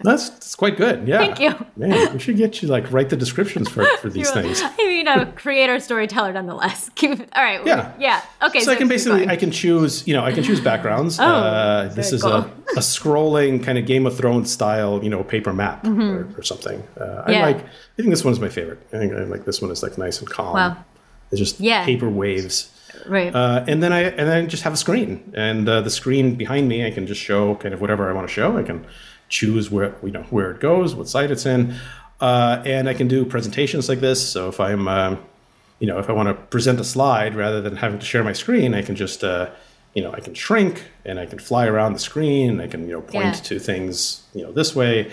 That's, that's quite good. Yeah. Thank you. Man, we should get you like write the descriptions for for these things. I mean, a creator storyteller nonetheless. Keep All right. Yeah. Yeah. Okay. so, I can basically. I can choose you know I can choose backgrounds. Oh, uh, this is cool. a, a scrolling kind of Game of Thrones style you know paper map Mhm. or, or something. Uh, I Yeah. like I think this one's my favorite. I think I like this one is like nice and calm. Wow. It's just Yeah. paper waves. Right. Uh, and then I and then I just have a screen, and uh, the screen behind me, I can just show kind of whatever I want to show. I can choose where you know where it goes, what site it's in, uh, and I can do presentations like this. So if I'm, um, you know, if I want to present a slide rather than having to share my screen, I can just, uh, you know, I can shrink and I can fly around the screen. I can you know point Yeah. to things you know this way.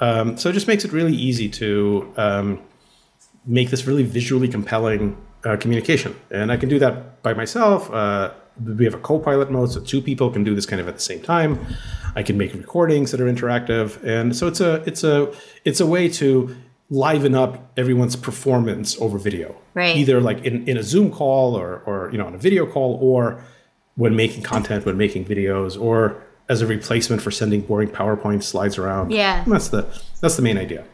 Um, so it just makes it really easy to um, make this really visually compelling uh, communication. And I can do that by myself. We have a co-pilot mode, so two people can do this kind of at the same time. I can make recordings that are interactive, and so it's a it's a it's a way to liven up everyone's performance over video. Right. Either like in, in a Zoom call or or you know on a video call or when making content, when making videos, or as a replacement for sending boring PowerPoint slides around. Yeah. That's the that's the main idea.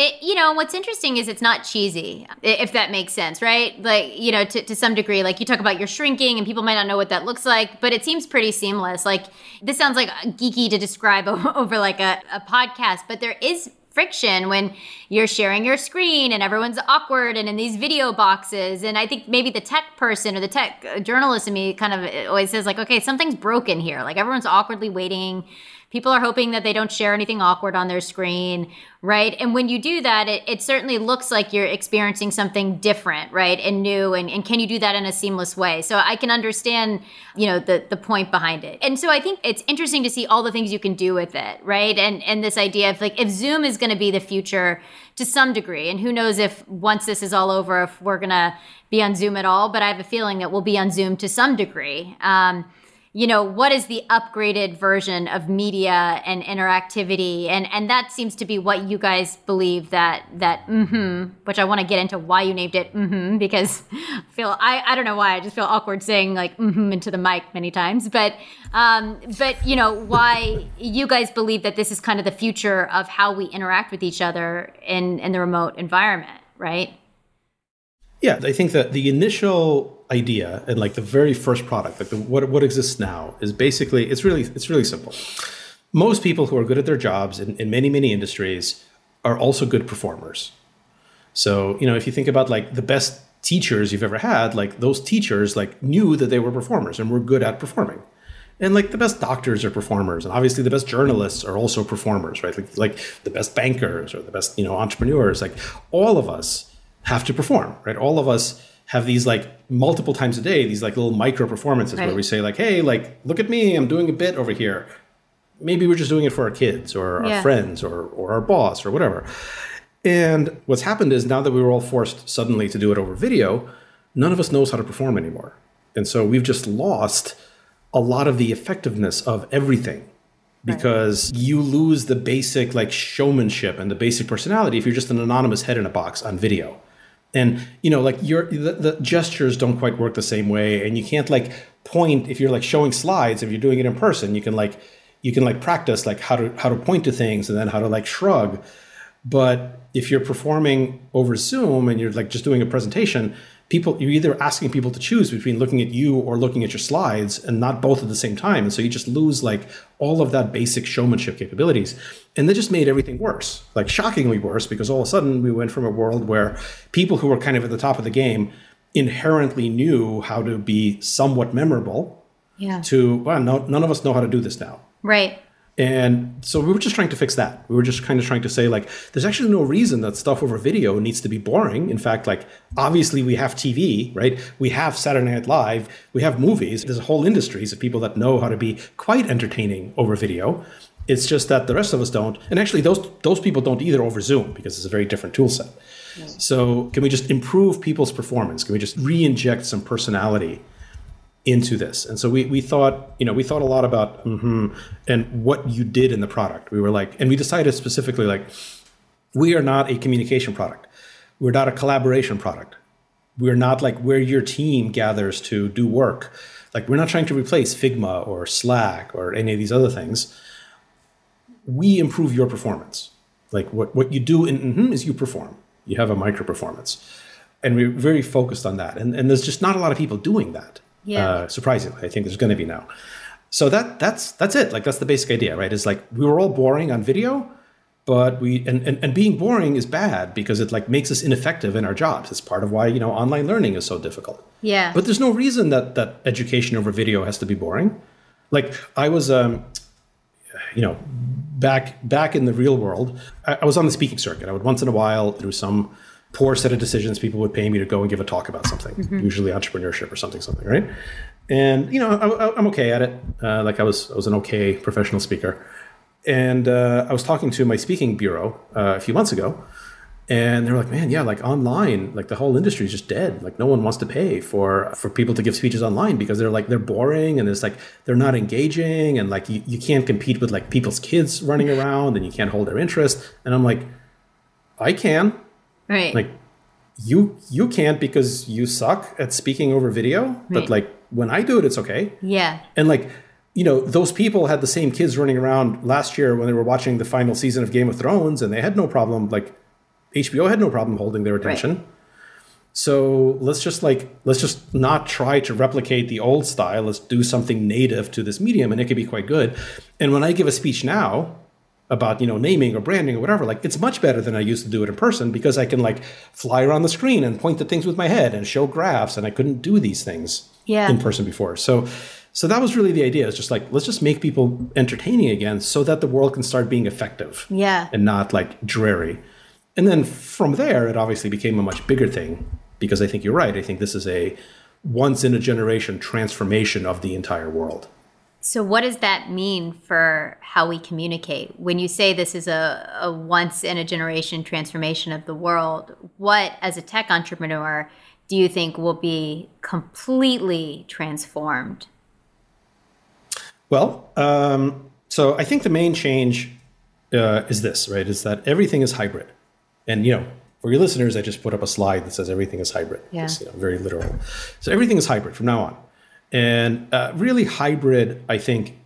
It, you know, what's interesting is it's not cheesy, if that makes sense, right? Like, you know, to, to some degree, like you talk about your shrinking and people might not know what that looks like, but it seems pretty seamless. Like, this sounds like geeky to describe over like a, a podcast, but there is friction when you're sharing your screen and everyone's awkward and in these video boxes. And I think maybe the tech person or the tech uh, journalist in me kind of always says, like, okay, something's broken here. Like, everyone's awkwardly waiting. People are hoping that they don't share anything awkward on their screen, right? And when you do that, it, it certainly looks like you're experiencing something different, right? And new. And, and can you do that in a seamless way? So I can understand, you know, the, the point behind it. And so I think it's interesting to see all the things you can do with it, right? And, and this idea of like, if Zoom is going to be the future to some degree, and who knows if once this is all over, if we're going to be on Zoom at all, but I have a feeling that we'll be on Zoom to some degree. Um, you know what is the upgraded version of media and interactivity? And and that seems to be what you guys believe that that mm-hmm which i want to get into why you named it mm-hmm because i feel i i don't know why i just feel awkward saying like mm-hmm into the mic many times. But um but you know why you guys believe that this is kind of the future of how we interact with each other in in the remote environment right? Yeah, I think that the initial idea and like the very first product, like the, what what exists now, is basically it's really it's really simple. Most people who are good at their jobs in, in many many industries are also good performers. So you know if you think about like the best teachers you've ever had, like those teachers like knew that they were performers and were good at performing. And like the best doctors are performers, and obviously the best journalists are also performers, right? Like like the best bankers or the best you know entrepreneurs, like all of us have to perform, right? All of us have these like multiple times a day, these like little micro performances where we say like, "Hey, like look at me, I'm doing a bit over here." Maybe we're just doing it for our kids or our Yeah. friends or or our boss or whatever. And what's happened is now that we were all forced suddenly to do it over video, none of us knows how to perform anymore. And so we've just lost a lot of the effectiveness of everything because you lose the basic like showmanship and the basic personality if you're just an anonymous head in a box on video. And you know, like your the, the gestures don't quite work the same way, and you can't like point if you're like showing slides. If you're doing it in person, you can like you can like practice like how to how to point to things and then how to like shrug. But if you're performing over Zoom and you're like just doing a presentation, people you're either asking people to choose between looking at you or looking at your slides and not both at the same time. And so you just lose like all of that basic showmanship capabilities. And that just made everything worse, like shockingly worse, because all of a sudden we went from a world where people who were kind of at the top of the game inherently knew how to be somewhat memorable yeah to, well, no, none of us know how to do this now. right And so we were just trying to fix that. We were just kind of trying to say, like, there's actually no reason that stuff over video needs to be boring. In fact, like, obviously we have TV, right? We have Saturday Night Live, we have movies. There's whole industries of people that know how to be quite entertaining over video. It's just that the rest of us don't. And actually, those those people don't either over Zoom because it's a very different tool set. So can we just improve people's performance? Can we just re-inject some personality into this. And so we, we thought, you know, we thought a lot about mhm, and what you did in the product. We were like, and we decided specifically like, we are not a communication product. We're not a collaboration product. We're not like where your team gathers to do work. Like we're not trying to replace Figma or Slack or any of these other things. we improve your performance. Like what, what you do in mm-hmm is you perform. You have a micro performance. And we're very focused on that. And, and there's just not a lot of people doing that. Yeah. Uh, surprisingly, I think there's going to be now. So that that's that's it. Like that's the basic idea, right? Is like we were all boring on video, but we and, and and being boring is bad because it like makes us ineffective in our jobs. It's part of why you know online learning is so difficult. Yeah. But there's no reason that that education over video has to be boring. Like I was, um, you know, back back in the real world, I, I was on the speaking circuit. I would once in a while through some poor set of decisions, people would pay me to go and give a talk about something, Mhm. usually entrepreneurship or something, something, right? And you know, I, I'm okay at it. Uh, like I was, I was an okay professional speaker. And uh, I was talking to my speaking bureau uh, a few months ago, and they were like, "Man, yeah, like online, like the whole industry is just dead. Like no one wants to pay for for people to give speeches online because they're like they're boring and it's like they're not engaging and like you, you can't compete with like people's kids running around and you can't hold their interest." And I'm like, "I can." Right. Like you you can't because you suck at speaking over video, but like when I do it, it's okay. yeah. And like, you know, those people had the same kids running around last year when they were watching the final season of Game of Thrones, and they had no problem. Like, HBO had no problem holding their attention. So let's just like let's just not try to replicate the old style. Let's do something native to this medium, and it could be quite good. And when I give a speech now about you know naming or branding or whatever, like it's much better than I used to do it in person because I can like fly around the screen and point at things with my head and show graphs, and I couldn't do these things Yeah. in person before. So so that was really the idea. It's just like let's just make people entertaining again so that the world can start being effective Yeah. and not like dreary. And then from there, it obviously became a much bigger thing because I think you're right. I think this is a once in a generation transformation of the entire world. So, what does that mean for how we communicate? When you say this is a, a once in a generation transformation of the world, what, as a tech entrepreneur, do you think will be completely transformed? Well, um, so I think the main change uh, is this, right? Is that everything is hybrid. And, you know, for your listeners, I just put up a slide that says everything is hybrid. Yeah. It's you know, very literal. So everything is hybrid from now on. And uh, really hybrid, I think,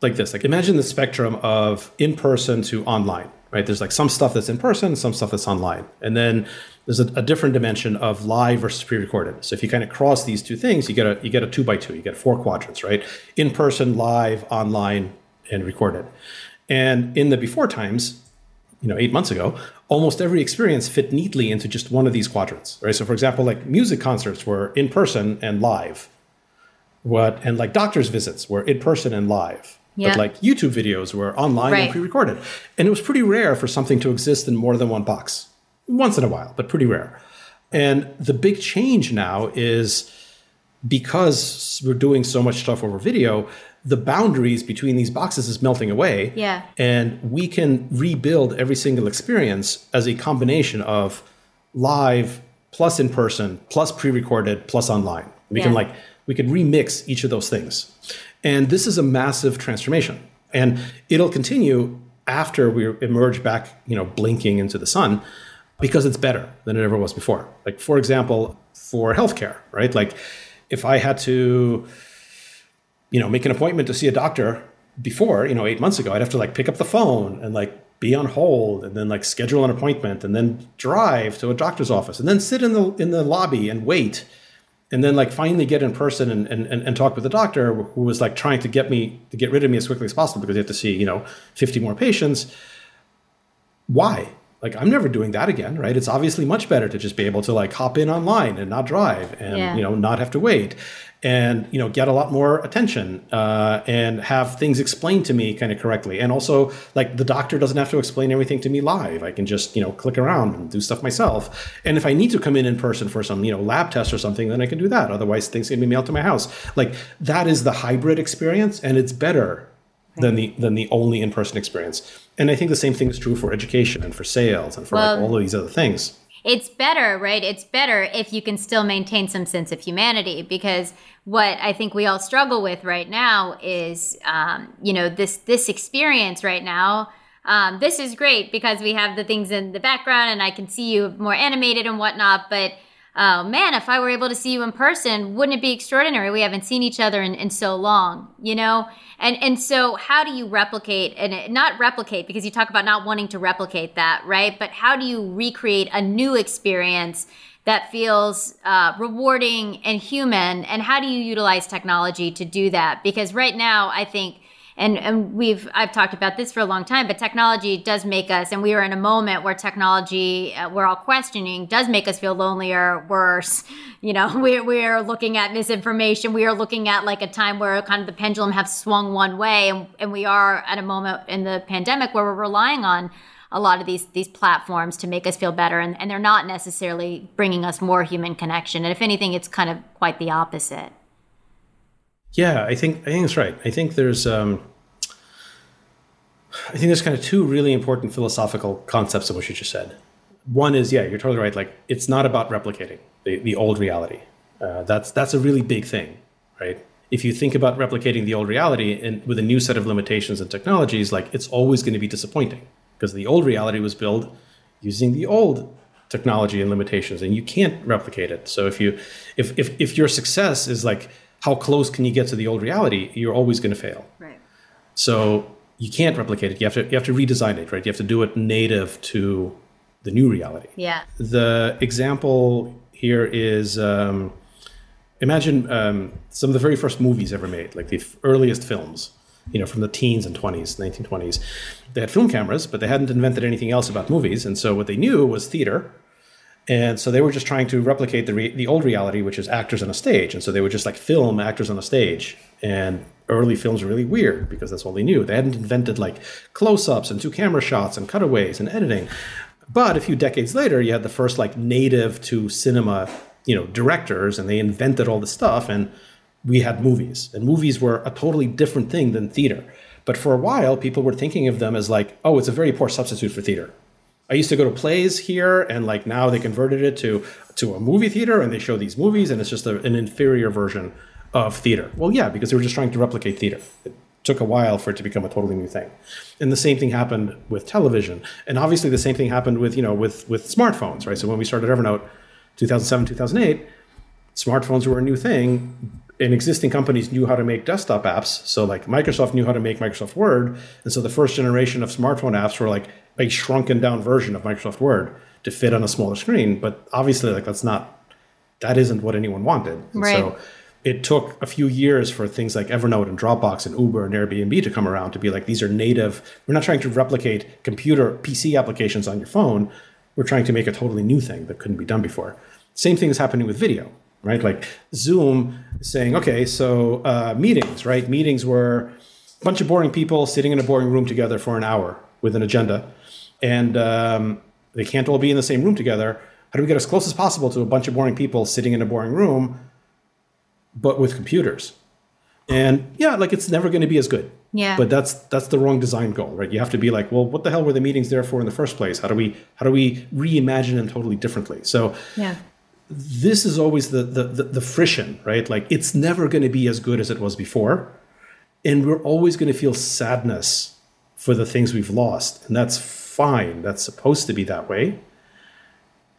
like this. Like imagine the spectrum of in person to online, right? There's like some stuff that's in person, some stuff that's online. And then there's a, a different dimension of live versus pre-recorded. So if you kind of cross these two things, you get a you get a two by two, you get four quadrants, right? In person, live, online, and recorded. And in the before times, you know, eight months ago, almost every experience fit neatly into just one of these quadrants, right? So, for example, like music concerts were in person and live, what and like doctor's visits were in person and live, Yeah. but like YouTube videos were online Right. and pre-recorded, and it was pretty rare for something to exist in more than one box. Once in a while, but pretty rare. And the big change now is because we're doing so much stuff over video, the boundaries between these boxes is melting away. Yeah. And we can rebuild every single experience as a combination of live plus in person plus pre-recorded plus online. We can like we can remix each of those things. And this is a massive transformation. And it'll continue after we emerge back, you know, blinking into the sun because it's better than it ever was before. Like for example, for healthcare, right? Like if I had to you know, make an appointment to see a doctor before, you know, eight months ago, I'd have to like pick up the phone and like be on hold and then like schedule an appointment and then drive to a doctor's office and then sit in the in the lobby and wait and then like finally get in person and, and, and, talk with the doctor who was like trying to get me to get rid of me as quickly as possible because he had to see, you know, 50 more patients. Why? Like I'm never doing that again, right? It's obviously much better to just be able to like hop in online and not drive and Yeah. you know not have to wait and you know get a lot more attention uh, and have things explained to me kind of correctly. And also like the doctor doesn't have to explain everything to me live. I can just you know click around and do stuff myself. And if i need to come in in person for some you know lab test or something then i can do that. Otherwise things can be mailed to my house. Like that is the hybrid experience and it's better than the than the only in-person experience and i think the same thing is true for education and for sales and for like all of these other things It's better, right? It's better if you can still maintain some sense of humanity because what I think we all struggle with right now is, um, you know, this this experience right now. Um, this is great because we have the things in the background and I can see you more animated and whatnot, but oh man, if I were able to see you in person, wouldn't it be extraordinary? We haven't seen each other in, in so long, you know? And and so how do you replicate and not replicate because you talk about not wanting to replicate that, right? But how do you recreate a new experience that feels uh, rewarding and human? And how do you utilize technology to do that? Because right now, I think and and we've I've talked about this for a long time, but technology does make us, and we are in a moment where technology, uh, we're all questioning, does make us feel lonelier, worse. You know, we're we're looking at misinformation. We are looking at like a time where kind of the pendulum have swung one way, and and we are at a moment in the pandemic where we're relying on a lot of these these platforms to make us feel better and, and they're not necessarily bringing us more human connection and if anything it's kind of quite the opposite yeah, I think I think that's right. I think there's um, I think there's kind of two really important philosophical concepts of what you just said. One is yeah, you're totally right. Like it's not about replicating the, the old reality. Uh, that's that's a really big thing, right? If you think about replicating the old reality and with a new set of limitations and technologies, like it's always going to be disappointing because the old reality was built using the old technology and limitations, and you can't replicate it. So if you if if if your success is like how close can you get to the old reality? You're always going to fail. Right. So you can't replicate it. You have to you have to redesign it, right? You have to do it native to the new reality. Yeah. The example here is um, imagine um, some of the very first movies ever made, like the f- earliest films, you know, from the teens and 20s, 1920s. They had film cameras, but they hadn't invented anything else about movies. And so what they knew was theater and so they were just trying to replicate the, re- the old reality, which is actors on a stage. And so they would just like film actors on a stage. And early films really weird because that's all they knew. They hadn't invented like close ups and two camera shots and cutaways and editing. But a few decades later, you had the first like native to cinema, you know, directors, and they invented all the stuff. And we had movies. And movies were a totally different thing than theater. But for a while, people were thinking of them as like, oh, it's a very poor substitute for theater. I used to go to plays here, and like now they converted it to to a movie theater, and they show these movies, and it's just a, an inferior version of theater. Well, yeah, because they were just trying to replicate theater. It took a while for it to become a totally new thing, and the same thing happened with television, and obviously the same thing happened with you know with with smartphones, right? So when we started Evernote, 2007, 2008, smartphones were a new thing, and existing companies knew how to make desktop apps. So like Microsoft knew how to make Microsoft Word, and so the first generation of smartphone apps were like a shrunken down version of Microsoft Word to fit on a smaller screen. But obviously, like that's not that isn't what anyone wanted. Right. So it took a few years for things like Evernote and Dropbox and Uber and Airbnb to come around to be like these are native. We're not trying to replicate computer PC applications on your phone. We're trying to make a totally new thing that couldn't be done before. Same thing is happening with video, right? Like Zoom saying, okay, so uh, meetings, right? Meetings were a bunch of boring people sitting in a boring room together for an hour with an agenda, and um, they can't all be in the same room together. How do we get as close as possible to a bunch of boring people sitting in a boring room, but with computers? And yeah, like it's never going to be as good. Yeah. But that's that's the wrong design goal, right? You have to be like, well, what the hell were the meetings there for in the first place? How do we how do we reimagine them totally differently? So Yeah. this is always the the the, the friction, right? Like it's never going to be as good as it was before, and we're always going to feel sadness for the things we've lost, and that's fine. That's supposed to be that way.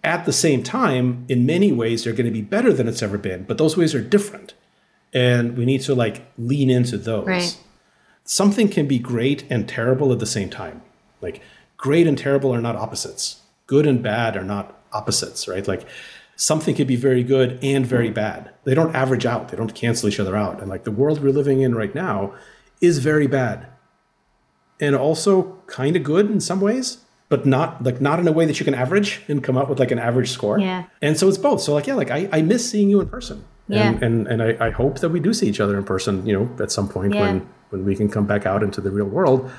At the same time, in many ways, they're going to be better than it's ever been, but those ways are different, and we need to like lean into those. Right. Something can be great and terrible at the same time. Like great and terrible are not opposites. Good and bad are not opposites, right? Like something could be very good and very bad. They don't average out. They don't cancel each other out. And like the world we're living in right now is very bad. And also kind of good in some ways, but not like not in a way that you can average and come up with like an average score. Yeah. And so it's both. So like yeah, like I, I miss seeing you in person. And Yeah. and, and I, I hope that we do see each other in person, you know, at some point Yeah. when when we can come back out into the real world.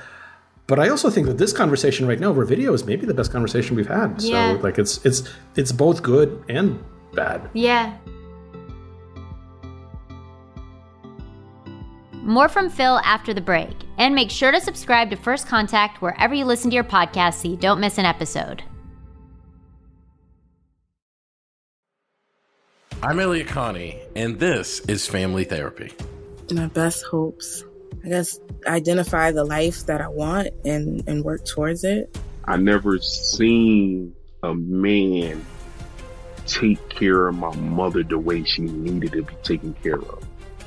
But I also think that this conversation right now over video is maybe the best conversation we've had. Yeah. So like it's it's it's both good and bad. Yeah. More from Phil after the break. And make sure to subscribe to First Contact wherever you listen to your podcast so you don't miss an episode. I'm Elliott Connie, and this is Family Therapy. My best hopes. I guess identify the life that I want and, and work towards it. I never seen a man take care of my mother the way she needed to be taken care of.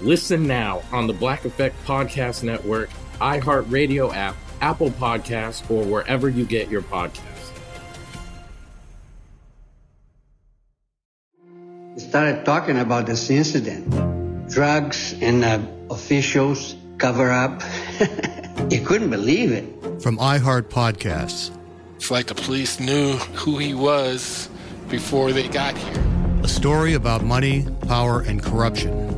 Listen now on the Black Effect Podcast Network, iHeartRadio app, Apple Podcasts, or wherever you get your podcasts. started talking about this incident. Drugs and uh, officials cover up. you couldn't believe it. From iHeart Podcasts. It's like the police knew who he was before they got here. A story about money, power, and corruption.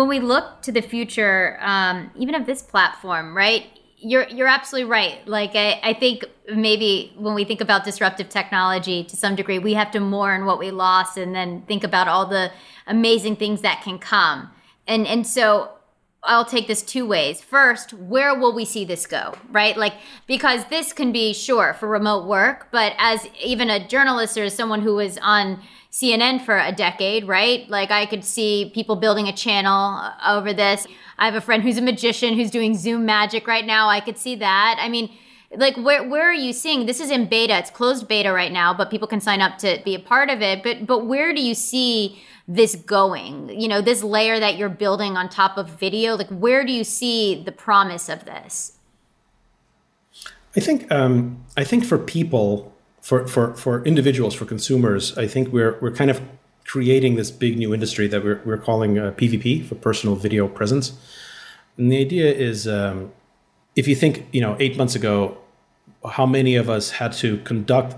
When we look to the future, um, even of this platform, right? You're you're absolutely right. Like I, I think maybe when we think about disruptive technology to some degree, we have to mourn what we lost and then think about all the amazing things that can come. And and so I'll take this two ways. First, where will we see this go? Right? Like, because this can be sure for remote work, but as even a journalist or as someone who was on CNN for a decade, right? Like I could see people building a channel over this. I have a friend who's a magician who's doing Zoom magic right now. I could see that. I mean, like where where are you seeing this is in beta it's closed beta right now but people can sign up to be a part of it but but where do you see this going you know this layer that you're building on top of video like where do you see the promise of this i think um, i think for people for, for, for individuals, for consumers, I think we're, we're kind of creating this big new industry that we're, we're calling uh, PVP for personal video presence. And the idea is um, if you think, you know, eight months ago, how many of us had to conduct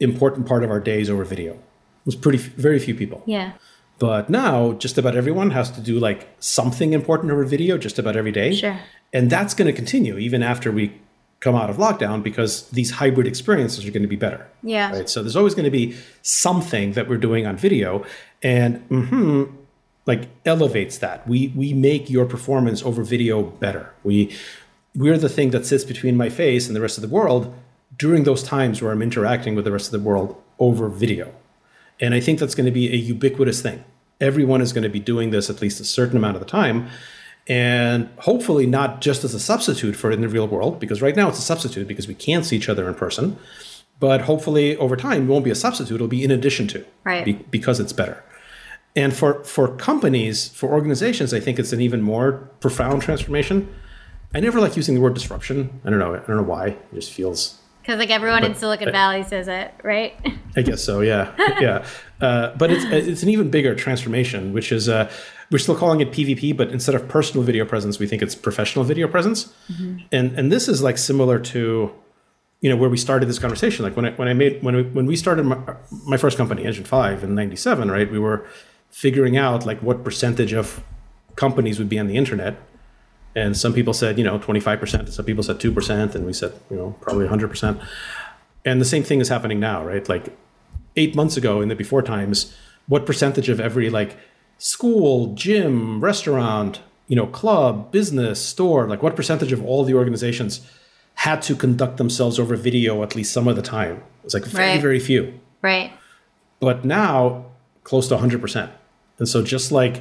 important part of our days over video? It was pretty, very few people. Yeah. But now just about everyone has to do like something important over video just about every day. Sure. And that's going to continue even after we come out of lockdown because these hybrid experiences are going to be better. Yeah. Right. So there's always going to be something that we're doing on video, and mm-hmm, like elevates that. We we make your performance over video better. We we're the thing that sits between my face and the rest of the world during those times where I'm interacting with the rest of the world over video. And I think that's going to be a ubiquitous thing. Everyone is going to be doing this at least a certain amount of the time. And hopefully not just as a substitute for it in the real world, because right now it's a substitute because we can't see each other in person. But hopefully over time, it won't be a substitute, it'll be in addition to, Right. be- because it's better. And for, for companies, for organizations, I think it's an even more profound transformation. I never like using the word disruption. I don't know. I don't know why. It just feels Because like everyone in Silicon but- Valley says it, right? I guess so. Yeah, yeah. Uh, but it's it's an even bigger transformation, which is uh, we're still calling it PVP, but instead of personal video presence, we think it's professional video presence. Mm-hmm. And and this is like similar to, you know, where we started this conversation. Like when I when I made when we, when we started my, my first company, Engine Five, in '97, right? We were figuring out like what percentage of companies would be on the internet. And some people said, you know, 25%, and some people said 2%, and we said, you know, probably 100%. And the same thing is happening now, right? Like eight months ago in the before times, what percentage of every like school, gym, restaurant, you know, club, business, store, like what percentage of all the organizations had to conduct themselves over video at least some of the time? It's like very, Right. very few. right. But now close to 100%. And so just like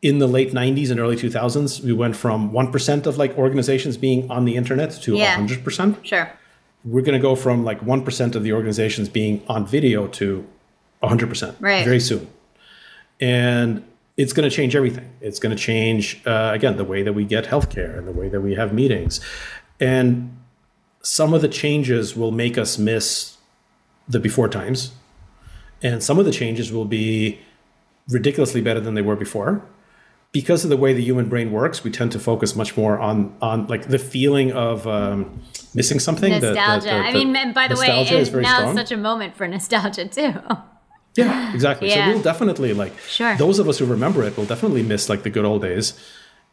in the late 90s and early 2000s, we went from 1% of like organizations being on the internet to Yeah. 100% Sure. we're going to go from like 1% of the organizations being on video to 100% Right. very soon. And it's going to change everything. It's going to change, uh, again, the way that we get healthcare and the way that we have meetings. And some of the changes will make us miss the before times. And some of the changes will be ridiculously better than they were before. Because of the way the human brain works, we tend to focus much more on on like the feeling of um, missing something. the- the- nostalgia. the- I mean, and by the way, nostalgia it, now strong. is such a moment for nostalgia too. Yeah, exactly. Yeah. So we'll definitely like Sure. those of us who remember it will definitely miss like the good old days,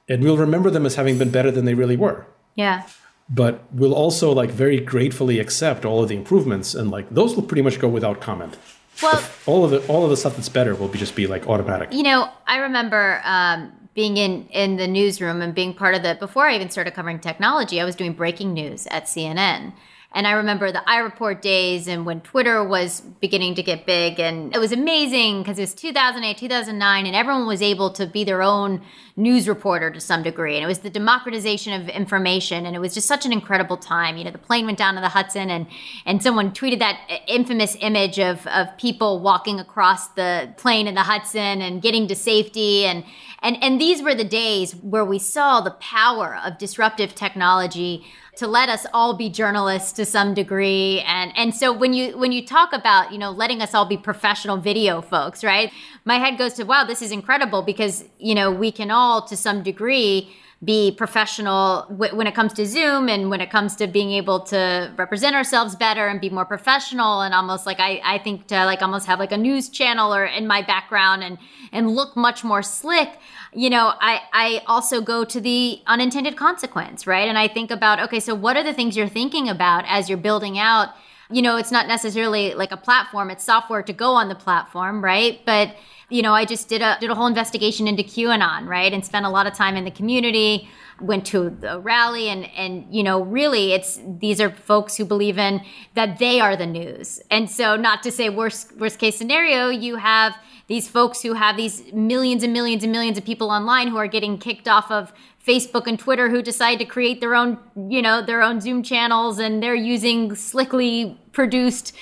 and we'll remember them as having been better than they really were. yeah. But we'll also like very gratefully accept all of the improvements, and like those will pretty much go without comment. Well, All of the all of the stuff that's better will be just be like automatic. You know, I remember um, being in in the newsroom and being part of the before I even started covering technology. I was doing breaking news at CNN. And I remember the iReport days and when Twitter was beginning to get big. And it was amazing because it was 2008, 2009, and everyone was able to be their own news reporter to some degree. And it was the democratization of information. And it was just such an incredible time. You know, the plane went down to the Hudson and, and someone tweeted that infamous image of, of people walking across the plane in the Hudson and getting to safety. And, and, and these were the days where we saw the power of disruptive technology to let us all be journalists to some degree. And and so when you when you talk about you know letting us all be professional video folks right? My head goes to wow this is incredible because you know we can all to some degree be professional w- when it comes to zoom and when it comes to being able to represent ourselves better and be more professional and almost like i i think to like almost have like a news channel or in my background and and look much more slick you know i i also go to the unintended consequence right? And i think about okay so what are the things you're thinking about as you're building out you know it's not necessarily like a platform it's software to go on the platform right? But you know i just did a did a whole investigation into qanon right? And spent a lot of time in the community went to the rally and and you know really it's these are folks who believe in that they are the news. And so not to say worst worst case scenario you have these folks who have these millions and millions and millions of people online who are getting kicked off of Facebook and Twitter who decide to create their own, you know, their own Zoom channels and they're using slickly produced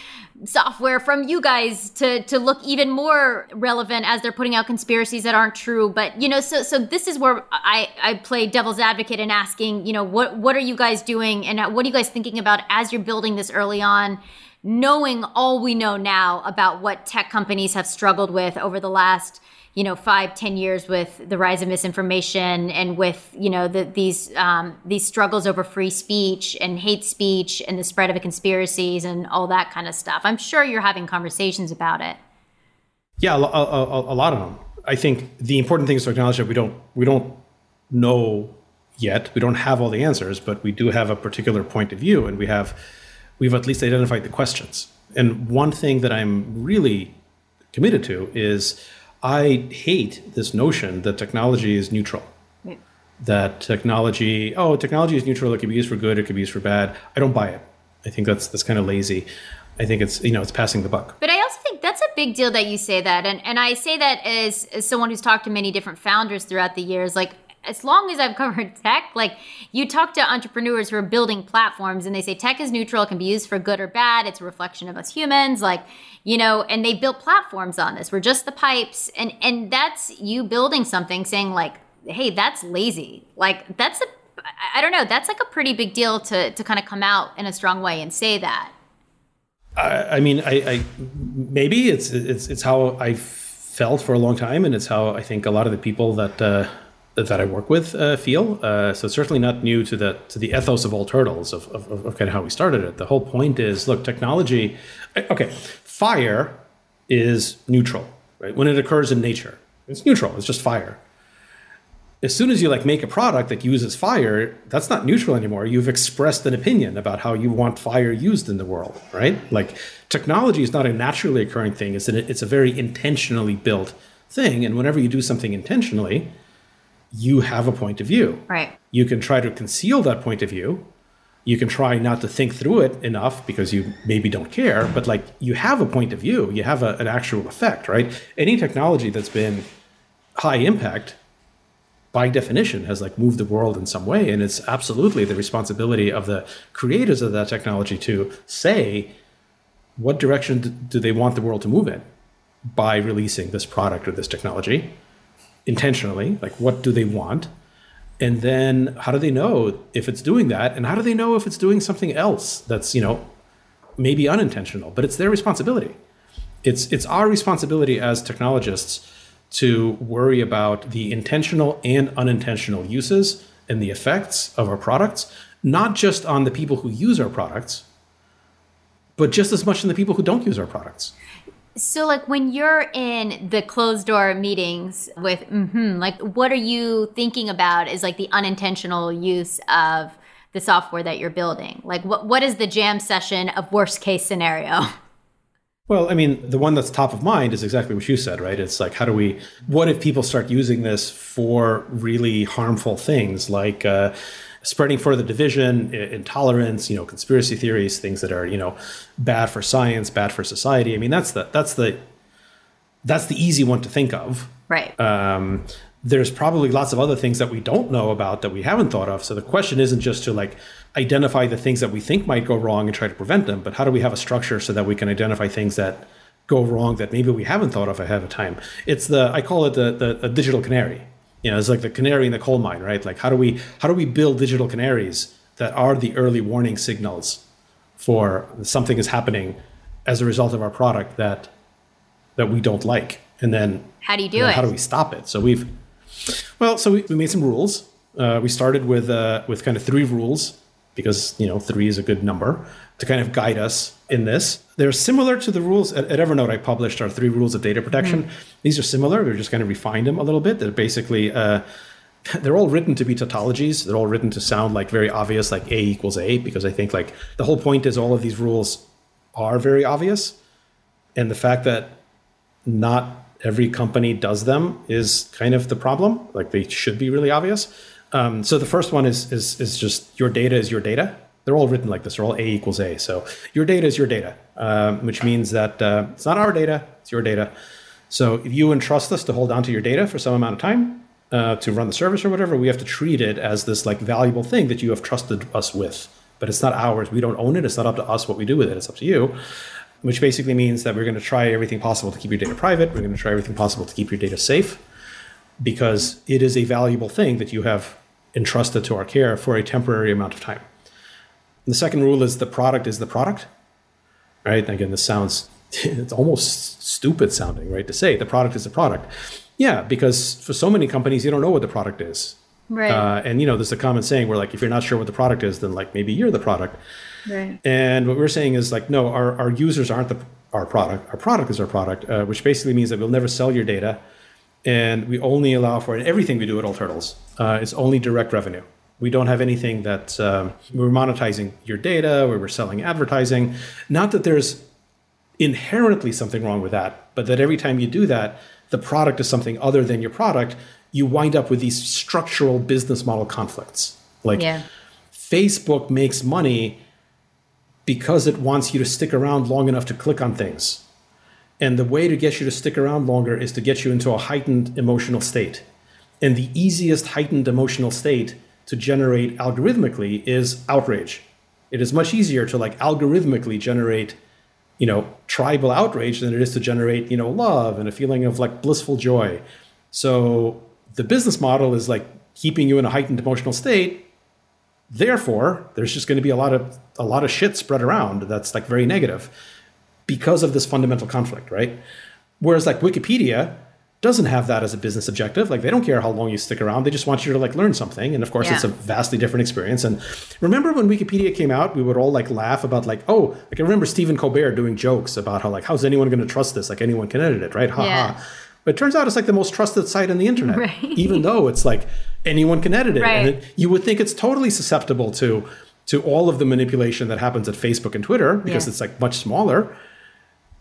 software from you guys to to look even more relevant as they're putting out conspiracies that aren't true. But you know so so this is where i i play devil's advocate in asking you know what what are you guys doing and what are you guys thinking about as you're building this early on knowing all we know now about what tech companies have struggled with over the last you know five ten years with the rise of misinformation and with you know the, these um, these struggles over free speech and hate speech and the spread of conspiracies and all that kind of stuff i'm sure you're having conversations about it Yeah, a, a, a, a lot of them. I think the important thing is to acknowledge that we don't we don't know yet. We don't have all the answers, but we do have a particular point of view, and we have we've at least identified the questions. And one thing that I'm really committed to is I hate this notion that technology is neutral. That technology, oh, technology is neutral. It can be used for good. It can be used for bad. I don't buy it. I think that's that's kind of lazy. I think it's you know it's passing the buck. But I also think that's a big deal that you say that. And and I say that as, as someone who's talked to many different founders throughout the years. Like as long as I've covered tech, like you talk to entrepreneurs who are building platforms and they say tech is neutral, it can be used for good or bad, it's a reflection of us humans, like, you know, and they built platforms on this. We're just the pipes. And and that's you building something saying like, hey, that's lazy. Like that's a I don't know, that's like a pretty big deal to to kind of come out in a strong way and say that. I, I mean, I, I maybe it's it's it's how I felt for a long time, and it's how I think a lot of the people that uh, that I work with uh, feel. Uh, so certainly not new to the to the ethos of all turtles of, of, of kind of how we started it. The whole point is, look, technology. Okay, fire is neutral, right? When it occurs in nature, it's neutral. It's just fire. As soon as you like make a product that uses fire, that's not neutral anymore. You've expressed an opinion about how you want fire used in the world, right? Like technology is not a naturally occurring thing. It's an, it's a very intentionally built thing, and whenever you do something intentionally, you have a point of view. Right. You can try to conceal that point of view. You can try not to think through it enough because you maybe don't care, but like you have a point of view, you have a, an actual effect, right? Any technology that's been high impact by definition has like moved the world in some way and it's absolutely the responsibility of the creators of that technology to say what direction do they want the world to move in by releasing this product or this technology intentionally like what do they want? And then how do they know if it's doing that? And how do they know if it's doing something else that's you know maybe unintentional? But it's their responsibility. It's it's our responsibility as technologists to worry about the intentional and unintentional uses and the effects of our products not just on the people who use our products but just as much on the people who don't use our products so, like, when you're in the closed door meetings with, mm-hmm, like, what are you thinking about is like the unintentional use of the software that you're building? Like, what what is the jam session of worst case scenario? Well, I mean, the one that's top of mind is exactly what you said, right? It's like, how do we, what if people start using this for really harmful things like, uh, spreading further division, intolerance, you know, conspiracy theories, things that are, you know, bad for science, bad for society. I mean, that's the that's the that's the easy one to think of. Right. Um, there's probably lots of other things that we don't know about that we haven't thought of. So the question isn't just to like identify the things that we think might go wrong and try to prevent them, but how do we have a structure so that we can identify things that go wrong that maybe we haven't thought of ahead of time? It's the I call it the the, the digital canary you know, it's like the canary in the coal mine, right? Like how do we how do we build digital canaries that are the early warning signals for something is happening as a result of our product that that we don't like, and then how do you do it? How do we stop it? So we've well, so we, we made some rules. Uh, we started with uh, with kind of three rules because you know three is a good number to kind of guide us in this. They're similar to the rules at, at Evernote. I published our three rules of data protection. Mm. These are similar. We're just kind of refined them a little bit. They're basically uh, they're all written to be tautologies. They're all written to sound like very obvious, like A equals A, because I think like the whole point is all of these rules are very obvious, and the fact that not every company does them is kind of the problem. Like they should be really obvious. Um, so the first one is is is just your data is your data. They're all written like this. They're all A equals A. So your data is your data, um, which means that uh, it's not our data, it's your data. So if you entrust us to hold onto your data for some amount of time uh, to run the service or whatever, we have to treat it as this like valuable thing that you have trusted us with. But it's not ours. We don't own it. It's not up to us what we do with it. It's up to you. Which basically means that we're going to try everything possible to keep your data private. We're going to try everything possible to keep your data safe because it is a valuable thing that you have entrusted to our care for a temporary amount of time. The second rule is the product is the product, right? Again, this sounds, it's almost stupid sounding, right? To say the product is the product. Yeah, because for so many companies, you don't know what the product is. Right. Uh, and, you know, there's a common saying where, like, if you're not sure what the product is, then, like, maybe you're the product. Right. And what we're saying is, like, no, our, our users aren't the, our product. Our product is our product, uh, which basically means that we'll never sell your data. And we only allow for, and everything we do at All Turtles uh, is only direct revenue. We don't have anything that um, we're monetizing your data, where we're selling advertising. Not that there's inherently something wrong with that, but that every time you do that, the product is something other than your product, you wind up with these structural business model conflicts. Like yeah. Facebook makes money because it wants you to stick around long enough to click on things. And the way to get you to stick around longer is to get you into a heightened emotional state And the easiest heightened emotional state to generate algorithmically is outrage. It is much easier to like algorithmically generate, you know, tribal outrage than it is to generate, you know, love and a feeling of like blissful joy. So the business model is like keeping you in a heightened emotional state. Therefore, there's just going to be a lot of a lot of shit spread around that's like very negative because of this fundamental conflict, right? Whereas like Wikipedia doesn't have that as a business objective. Like they don't care how long you stick around. They just want you to like learn something. And of course, Yeah. it's a vastly different experience. And remember when Wikipedia came out, we would all like laugh about like, oh, like I remember Stephen Colbert doing jokes about how like, how's anyone going to trust this? Like anyone can edit it, right? Ha Yeah. ha. But it turns out it's like the most trusted site on the internet, Right. even though it's like anyone can edit it. And Right. it, you would think it's totally susceptible to to all of the manipulation that happens at Facebook and Twitter because Yeah. it's like much smaller.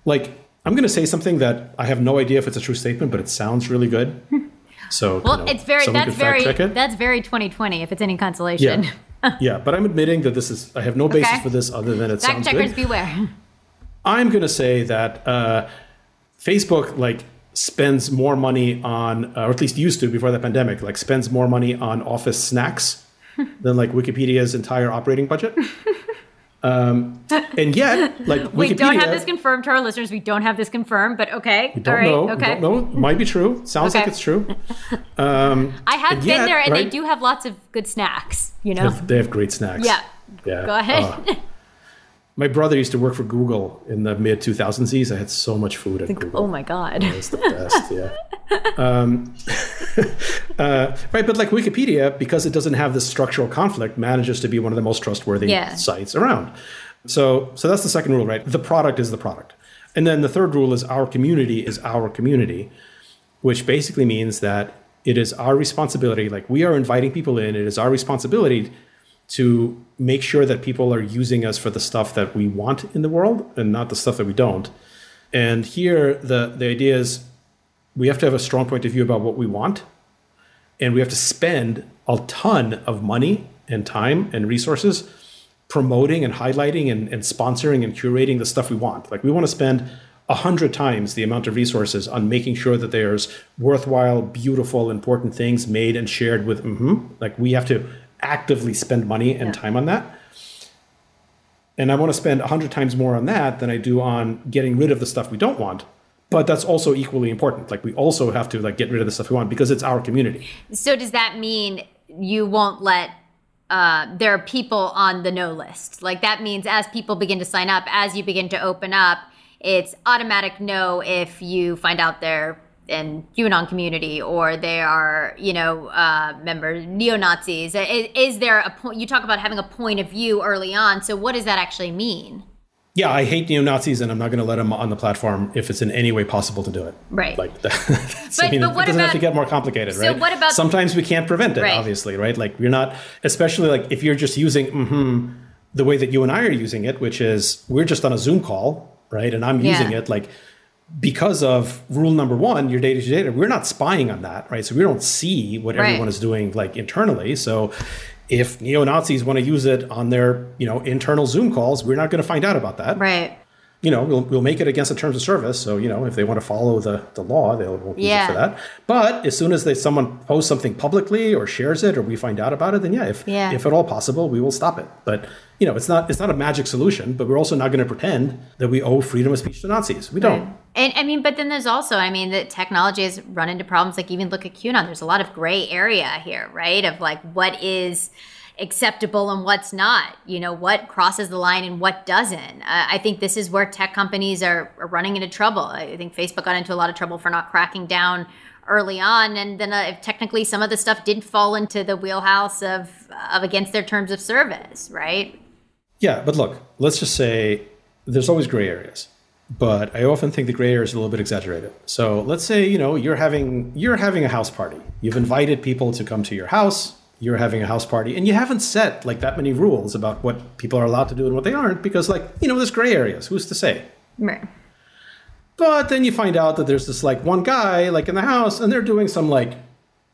Like I'm going to say something that I have no idea if it's a true statement, but it sounds really good. So Well, you know, it's very that's very it. that's very 2020 if it's any consolation. Yeah. yeah, but I'm admitting that this is I have no basis Okay. for this other than it Fact sounds checkers good. beware. I'm going to say that uh, Facebook like spends more money on, uh, or at least used to before the pandemic, like spends more money on office snacks than like Wikipedia's entire operating budget. Um, and yet, like we Wikipedia, don't have this confirmed to our listeners. We don't have this confirmed, but okay. we don't All right. know. Okay. We don't know. Might be true. Sounds like it's true. Um, I have been yet, there, and they do have lots of good snacks. You They know. have, they have great snacks. Yeah. Yeah. Go ahead. Uh, my brother used to work for Google in the mid 2000s. I had so much food at Google. oh my god. It was the best. Yeah. Um, uh, right, but like Wikipedia, because it doesn't have this structural conflict, manages to be one of the most trustworthy Yeah. sites around. So, so that's the second rule, right? The product is the product, and then the third rule is our community is our community, which basically means that it is our responsibility. Like we are inviting people in, it is our responsibility to make sure that people are using us for the stuff that we want in the world and not the stuff that we don't. And here, the the idea is we have to have a strong point of view about what we want, and we have to spend a ton of money and time and resources promoting and highlighting and, and sponsoring and curating the stuff we want. Like we want to spend a hundred times the amount of resources on making sure that there's worthwhile, beautiful, important things made and shared with. mhm. Like we have to actively spend money and time on that. And I want to spend a hundred times more on that than I do on getting rid of the stuff we don't want. But that's also equally important. Like we also have to like get rid of the stuff we want because it's our community. So does that mean you won't let uh, there are people on the no list? Like that means as people begin to sign up, as you begin to open up, it's automatic no if you find out they're in QAnon community or they are, you know, uh, members neo Nazis. Is, is there a point? You talk about having a point of view early on. So what does that actually mean? Yeah, I hate neo Nazis, and I'm not going to let them on the platform if it's in any way possible to do it. Right. Like, that's, I But- mean, but it doesn't have to get more complicated, So right? what about- Sometimes we can't prevent it, Right. obviously, right? Like, you're not, especially like if you're just using mhm the way that you and I are using it, which is we're just on a Zoom call, right? And I'm Yeah. using it like because of rule number one, your data is your data. We're not spying on that, right? So we don't see what Right. everyone is doing like internally. So if neo Nazis want to use it on their you know internal Zoom calls, we're not going to find out about that Right. you know, we'll, we'll make it against the terms of service. So, you know, if they want to follow the, the law, they'll won't use Yeah. it for that. But as soon as they someone posts something publicly or shares it or we find out about it, then yeah, if Yeah. if at all possible, we will stop it. But you know, it's not it's not a magic solution, but we're also not going to pretend that we owe freedom of speech to Nazis. We don't. And I mean, but then there's also, I mean, the technology has run into problems. Like even look at QAnon. There's a lot of gray area here, right? Of like what is acceptable and what's not. You know, what crosses the line and what doesn't. Uh, I think this is where tech companies are, are running into trouble. I think Facebook got into a lot of trouble for not cracking down early on, and then uh, technically some of the stuff did fall into the wheelhouse of of against their terms of service, right? Yeah, but look, let's just say there's always gray areas. But I often think the gray area is a little bit exaggerated. So let's say, you know, you're having you're having a house party. You've invited people to come to your house. You're having a house party and you haven't set like that many rules about what people are allowed to do and what they aren't because like, you know, there's gray areas. Who's to say? Right. But then you find out that there's this like one guy like in the house and they're doing some like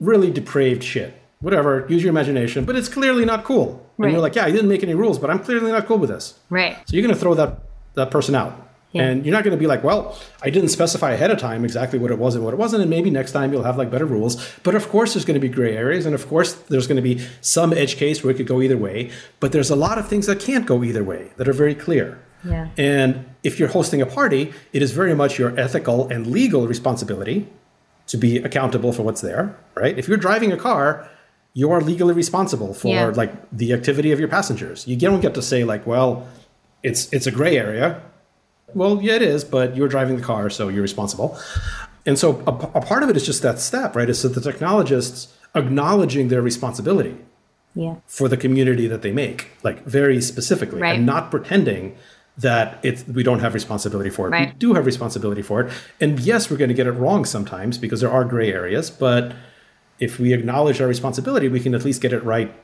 really depraved shit. Whatever, use your imagination, but it's clearly not cool. Right. And you're like, yeah, I didn't make any rules, but I'm clearly not cool with this. Right. So you're going to throw that that person out. Yeah. And you're not going to be like, well, I didn't specify ahead of time exactly what it was and what it wasn't, and maybe next time you'll have like better rules. But of course, there's going to be gray areas, and of course, there's going to be some edge case where it could go either way. But there's a lot of things that can't go either way that are very clear. Yeah. And if you're hosting a party, it is very much your ethical and legal responsibility to be accountable for what's there, right? If you're driving a car, you are legally responsible for Yeah. like the activity of your passengers. You don't get to say like, well, it's it's a gray area. Well, yeah, it is, but you're driving the car, so you're responsible. And so a, a part of it is just that step, right? Is that the technologists acknowledging their responsibility Yeah. for the community that they make, like very specifically, Right. and not pretending that it's we don't have responsibility for it. We do have responsibility for it. And yes, we're going to get it wrong sometimes because there are gray areas, but if we acknowledge our responsibility, we can at least get it right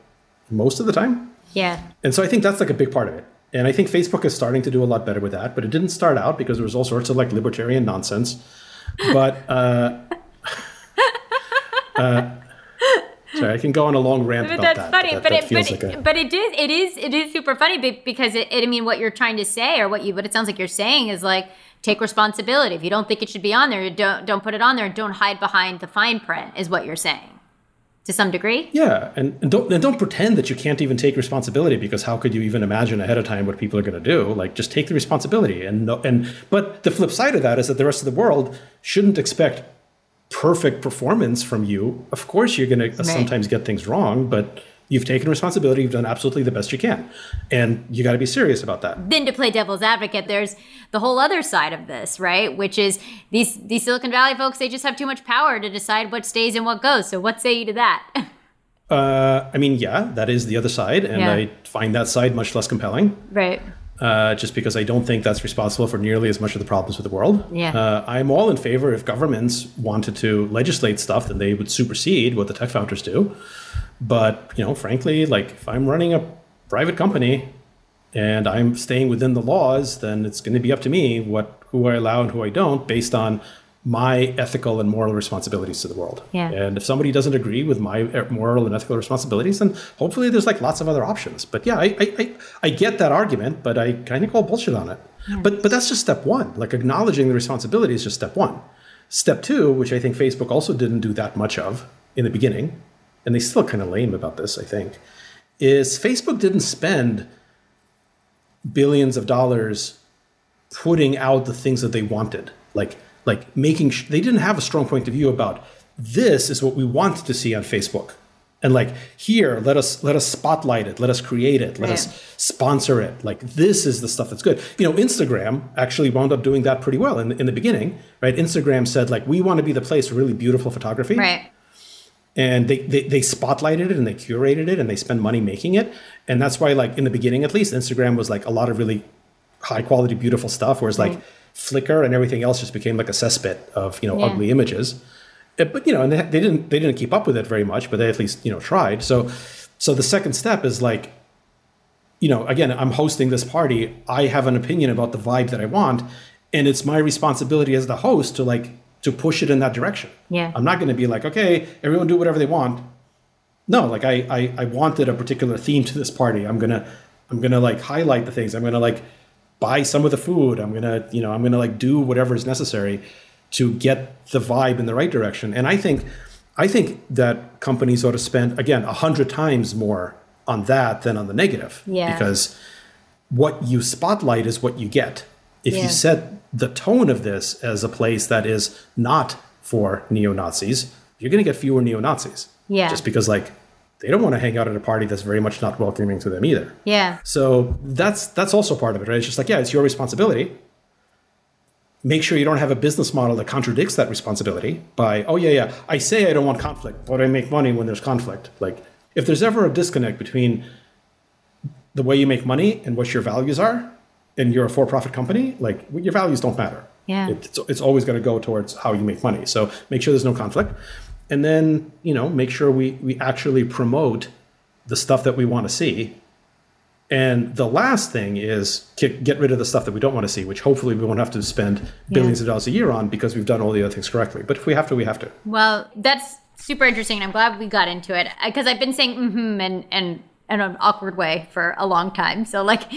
most of the time. Yeah. And so I think that's like a big part of it. And I think Facebook is starting to do a lot better with that, but it didn't start out because there was all sorts of like libertarian nonsense. But uh, uh, sorry, I can go on a long rant But about that's that. funny, that, but that it, feels but, like a, but it is it is it is super funny because it, it I mean what you're trying to say or what you what it sounds like you're saying is like take responsibility. If you don't think it should be on there, don't don't put it on there. Don't hide behind the fine print. Is what you're saying to some degree. Yeah, and, and don't and don't pretend that you can't even take responsibility because how could you even imagine ahead of time what people are going to do? Like just take the responsibility and no, and but the flip side of that is that the rest of the world shouldn't expect perfect performance from you. Of course, you're going to sometimes get things wrong, but you've taken responsibility. You've done absolutely the best you can, and you got to be serious about that. Then to play devil's advocate, there's the whole other side of this, right? Which is these these Silicon Valley folks. They just have too much power to decide what stays and what goes. So what say you to that? Uh, I mean, yeah, that is the other side, and Yeah. I find that side much less compelling. right. uh, just because I don't think that's responsible for nearly as much of the problems with the world. Yeah. Uh, I'm all in favor if governments wanted to legislate stuff, then they would supersede what the tech founders do. But, you know, frankly, like if I'm running a private company and I'm staying within the laws, then it's going to be up to me what who I allow and who I don't based on my ethical and moral responsibilities to the world. Yeah. And if somebody doesn't agree with my uh, moral and ethical responsibilities, then hopefully there's like lots of other options. But yeah, I I, I, I get that argument, but I kind of call bullshit on it. But but that's just step one. Like acknowledging the responsibility is just step one. Step two, which I think Facebook also didn't do that much of in the beginning, and they still kind of lame about this, I think, is Facebook didn't spend billions of dollars putting out the things that they wanted. Like like making sh- they didn't have a strong point of view about this is what we want to see on facebook. And like here let us let us spotlight it let us create it let us sponsor it. Like this is the stuff that's good. You know instagram actually wound up doing that pretty well in, in the beginning right? Instagram said like we want to be the place for really beautiful photography. Right. And they, they they spotlighted it and they curated it and they spend money making it. And that's why like in the beginning at least instagram was like a lot of really high quality beautiful stuff whereas like flickr and everything else just became like a cesspit of you know Yeah. ugly images. Uh, but you know and they, they didn't they didn't keep up with it very much but they at least you know tried. So so the second step is like you know again i'm hosting this party. I have an opinion about the vibe that i want and it's my responsibility as the host to like to push it in that direction Yeah. I'm not going to be like, okay, everyone do whatever they want. No, like I, I, I wanted a particular theme to this party. I'm gonna, I'm gonna like highlight the things. I'm gonna like buy some of the food. I'm gonna, you know, I'm gonna like do whatever is necessary to get the vibe in the right direction. And I think, I think that companies ought to spend again a hundred times more on that than on the negative. Yeah. Because what you spotlight is what you get. If Yeah. you set the tone of this as a place that is not for neo Nazis, you're going to get fewer neo Nazis. Yeah. Just because, like, they don't want to hang out at a party that's very much not welcoming to them either. Yeah. So that's that's also part of it, right? It's just like, yeah, it's your responsibility. Make sure you don't have a business model that contradicts that responsibility by, oh yeah, yeah, I say I don't want conflict, but I make money when there's conflict. Like, if there's ever a disconnect between the way you make money and what your values are, and you're a for-profit company, like your values don't matter. Yeah. It's, it's always going to go towards how you make money. So make sure there's no conflict, and then you know make sure we we actually promote the stuff that we want to see. And the last thing is get rid of the stuff that we don't want to see, which hopefully we won't have to spend billions of dollars a year on because we've done all the other things correctly. But if we have to, we have to. Well, that's super interesting, and I'm glad we got into it because I've been saying mm-hmm and and in an awkward way for a long time. So like.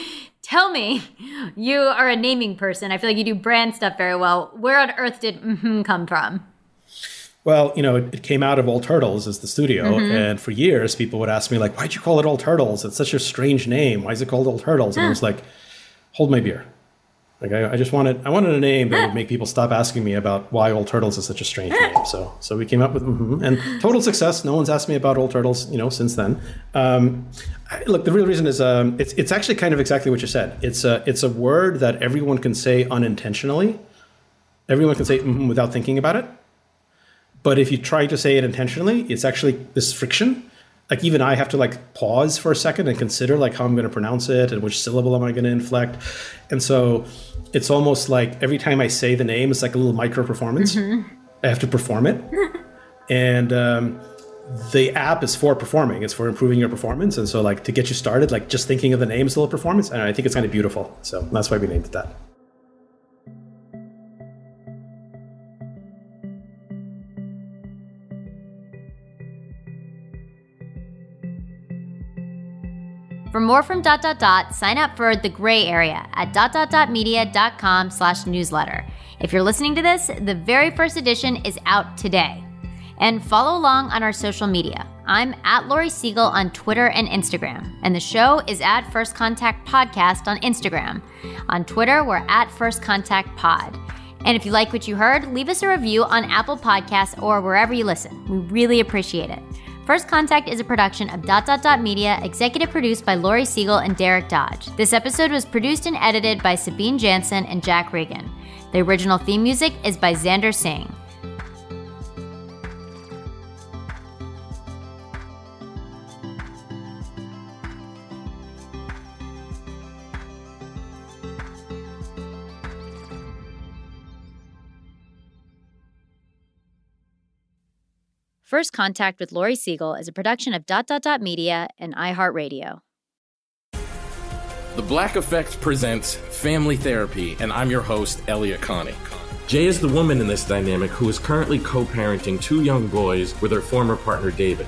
Tell me, you are a naming person. I feel like you do brand stuff very well. Where on earth did mm-hmm come from? Well, you know, it, it, came out of All Turtles as the studio, mm-hmm. and for years people would ask me like, "Why'd you call it All Turtles? It's such a strange name. Why is it called All Turtles?" And I was like, "Hold my beer." Like I, I, just wanted, I wanted a name that would make people stop asking me about why All Turtles is such a strange name. So, so we came up with, mm-hmm, and total success. No one's asked me about All Turtles, you know, since then. Um, I, look, the real reason is um, it's it's actually kind of exactly what you said. It's a it's a word that everyone can say unintentionally. Everyone can say mm-hmm without thinking about it. But if you try to say it intentionally, it's actually this friction like even I have to like pause for a second and consider like how I'm going to pronounce it and which syllable am I going to inflect. And so it's almost like every time I say the name, it's like a little micro performance. Mm-hmm. I have to perform it. and um, the app is for performing, it's for improving your performance. And so, like, to get you started, like just thinking of the name is a little performance. And I think it's kind of beautiful. So that's why we named it that. More from dot dot dot, sign up for the gray area at dot dot dot media.com slash newsletter. If you're listening to this, the very first edition is out today. And follow along on our social media. I'm at Laurie Siegel on Twitter and Instagram, and the show is at First Contact Podcast on Instagram. On Twitter, we're at First Contact Pod. And if you like what you heard, leave us a review on Apple Podcasts or wherever you listen. We really appreciate it. First Contact is a production of Dot Dot Dot Media, executive produced by Laurie Siegel and Derek Dodge. This episode was produced and edited by Sabine Jansen and Jack Regan. The original theme music is by Xander Singh. First Contact with Laurie Siegel is a production of Dot Dot Dot Media and iHeartRadio. The Black Effect presents Family Therapy, and I'm your host, Elliott Connie. Jay is the woman in this dynamic who is currently co parenting two young boys with her former partner, David.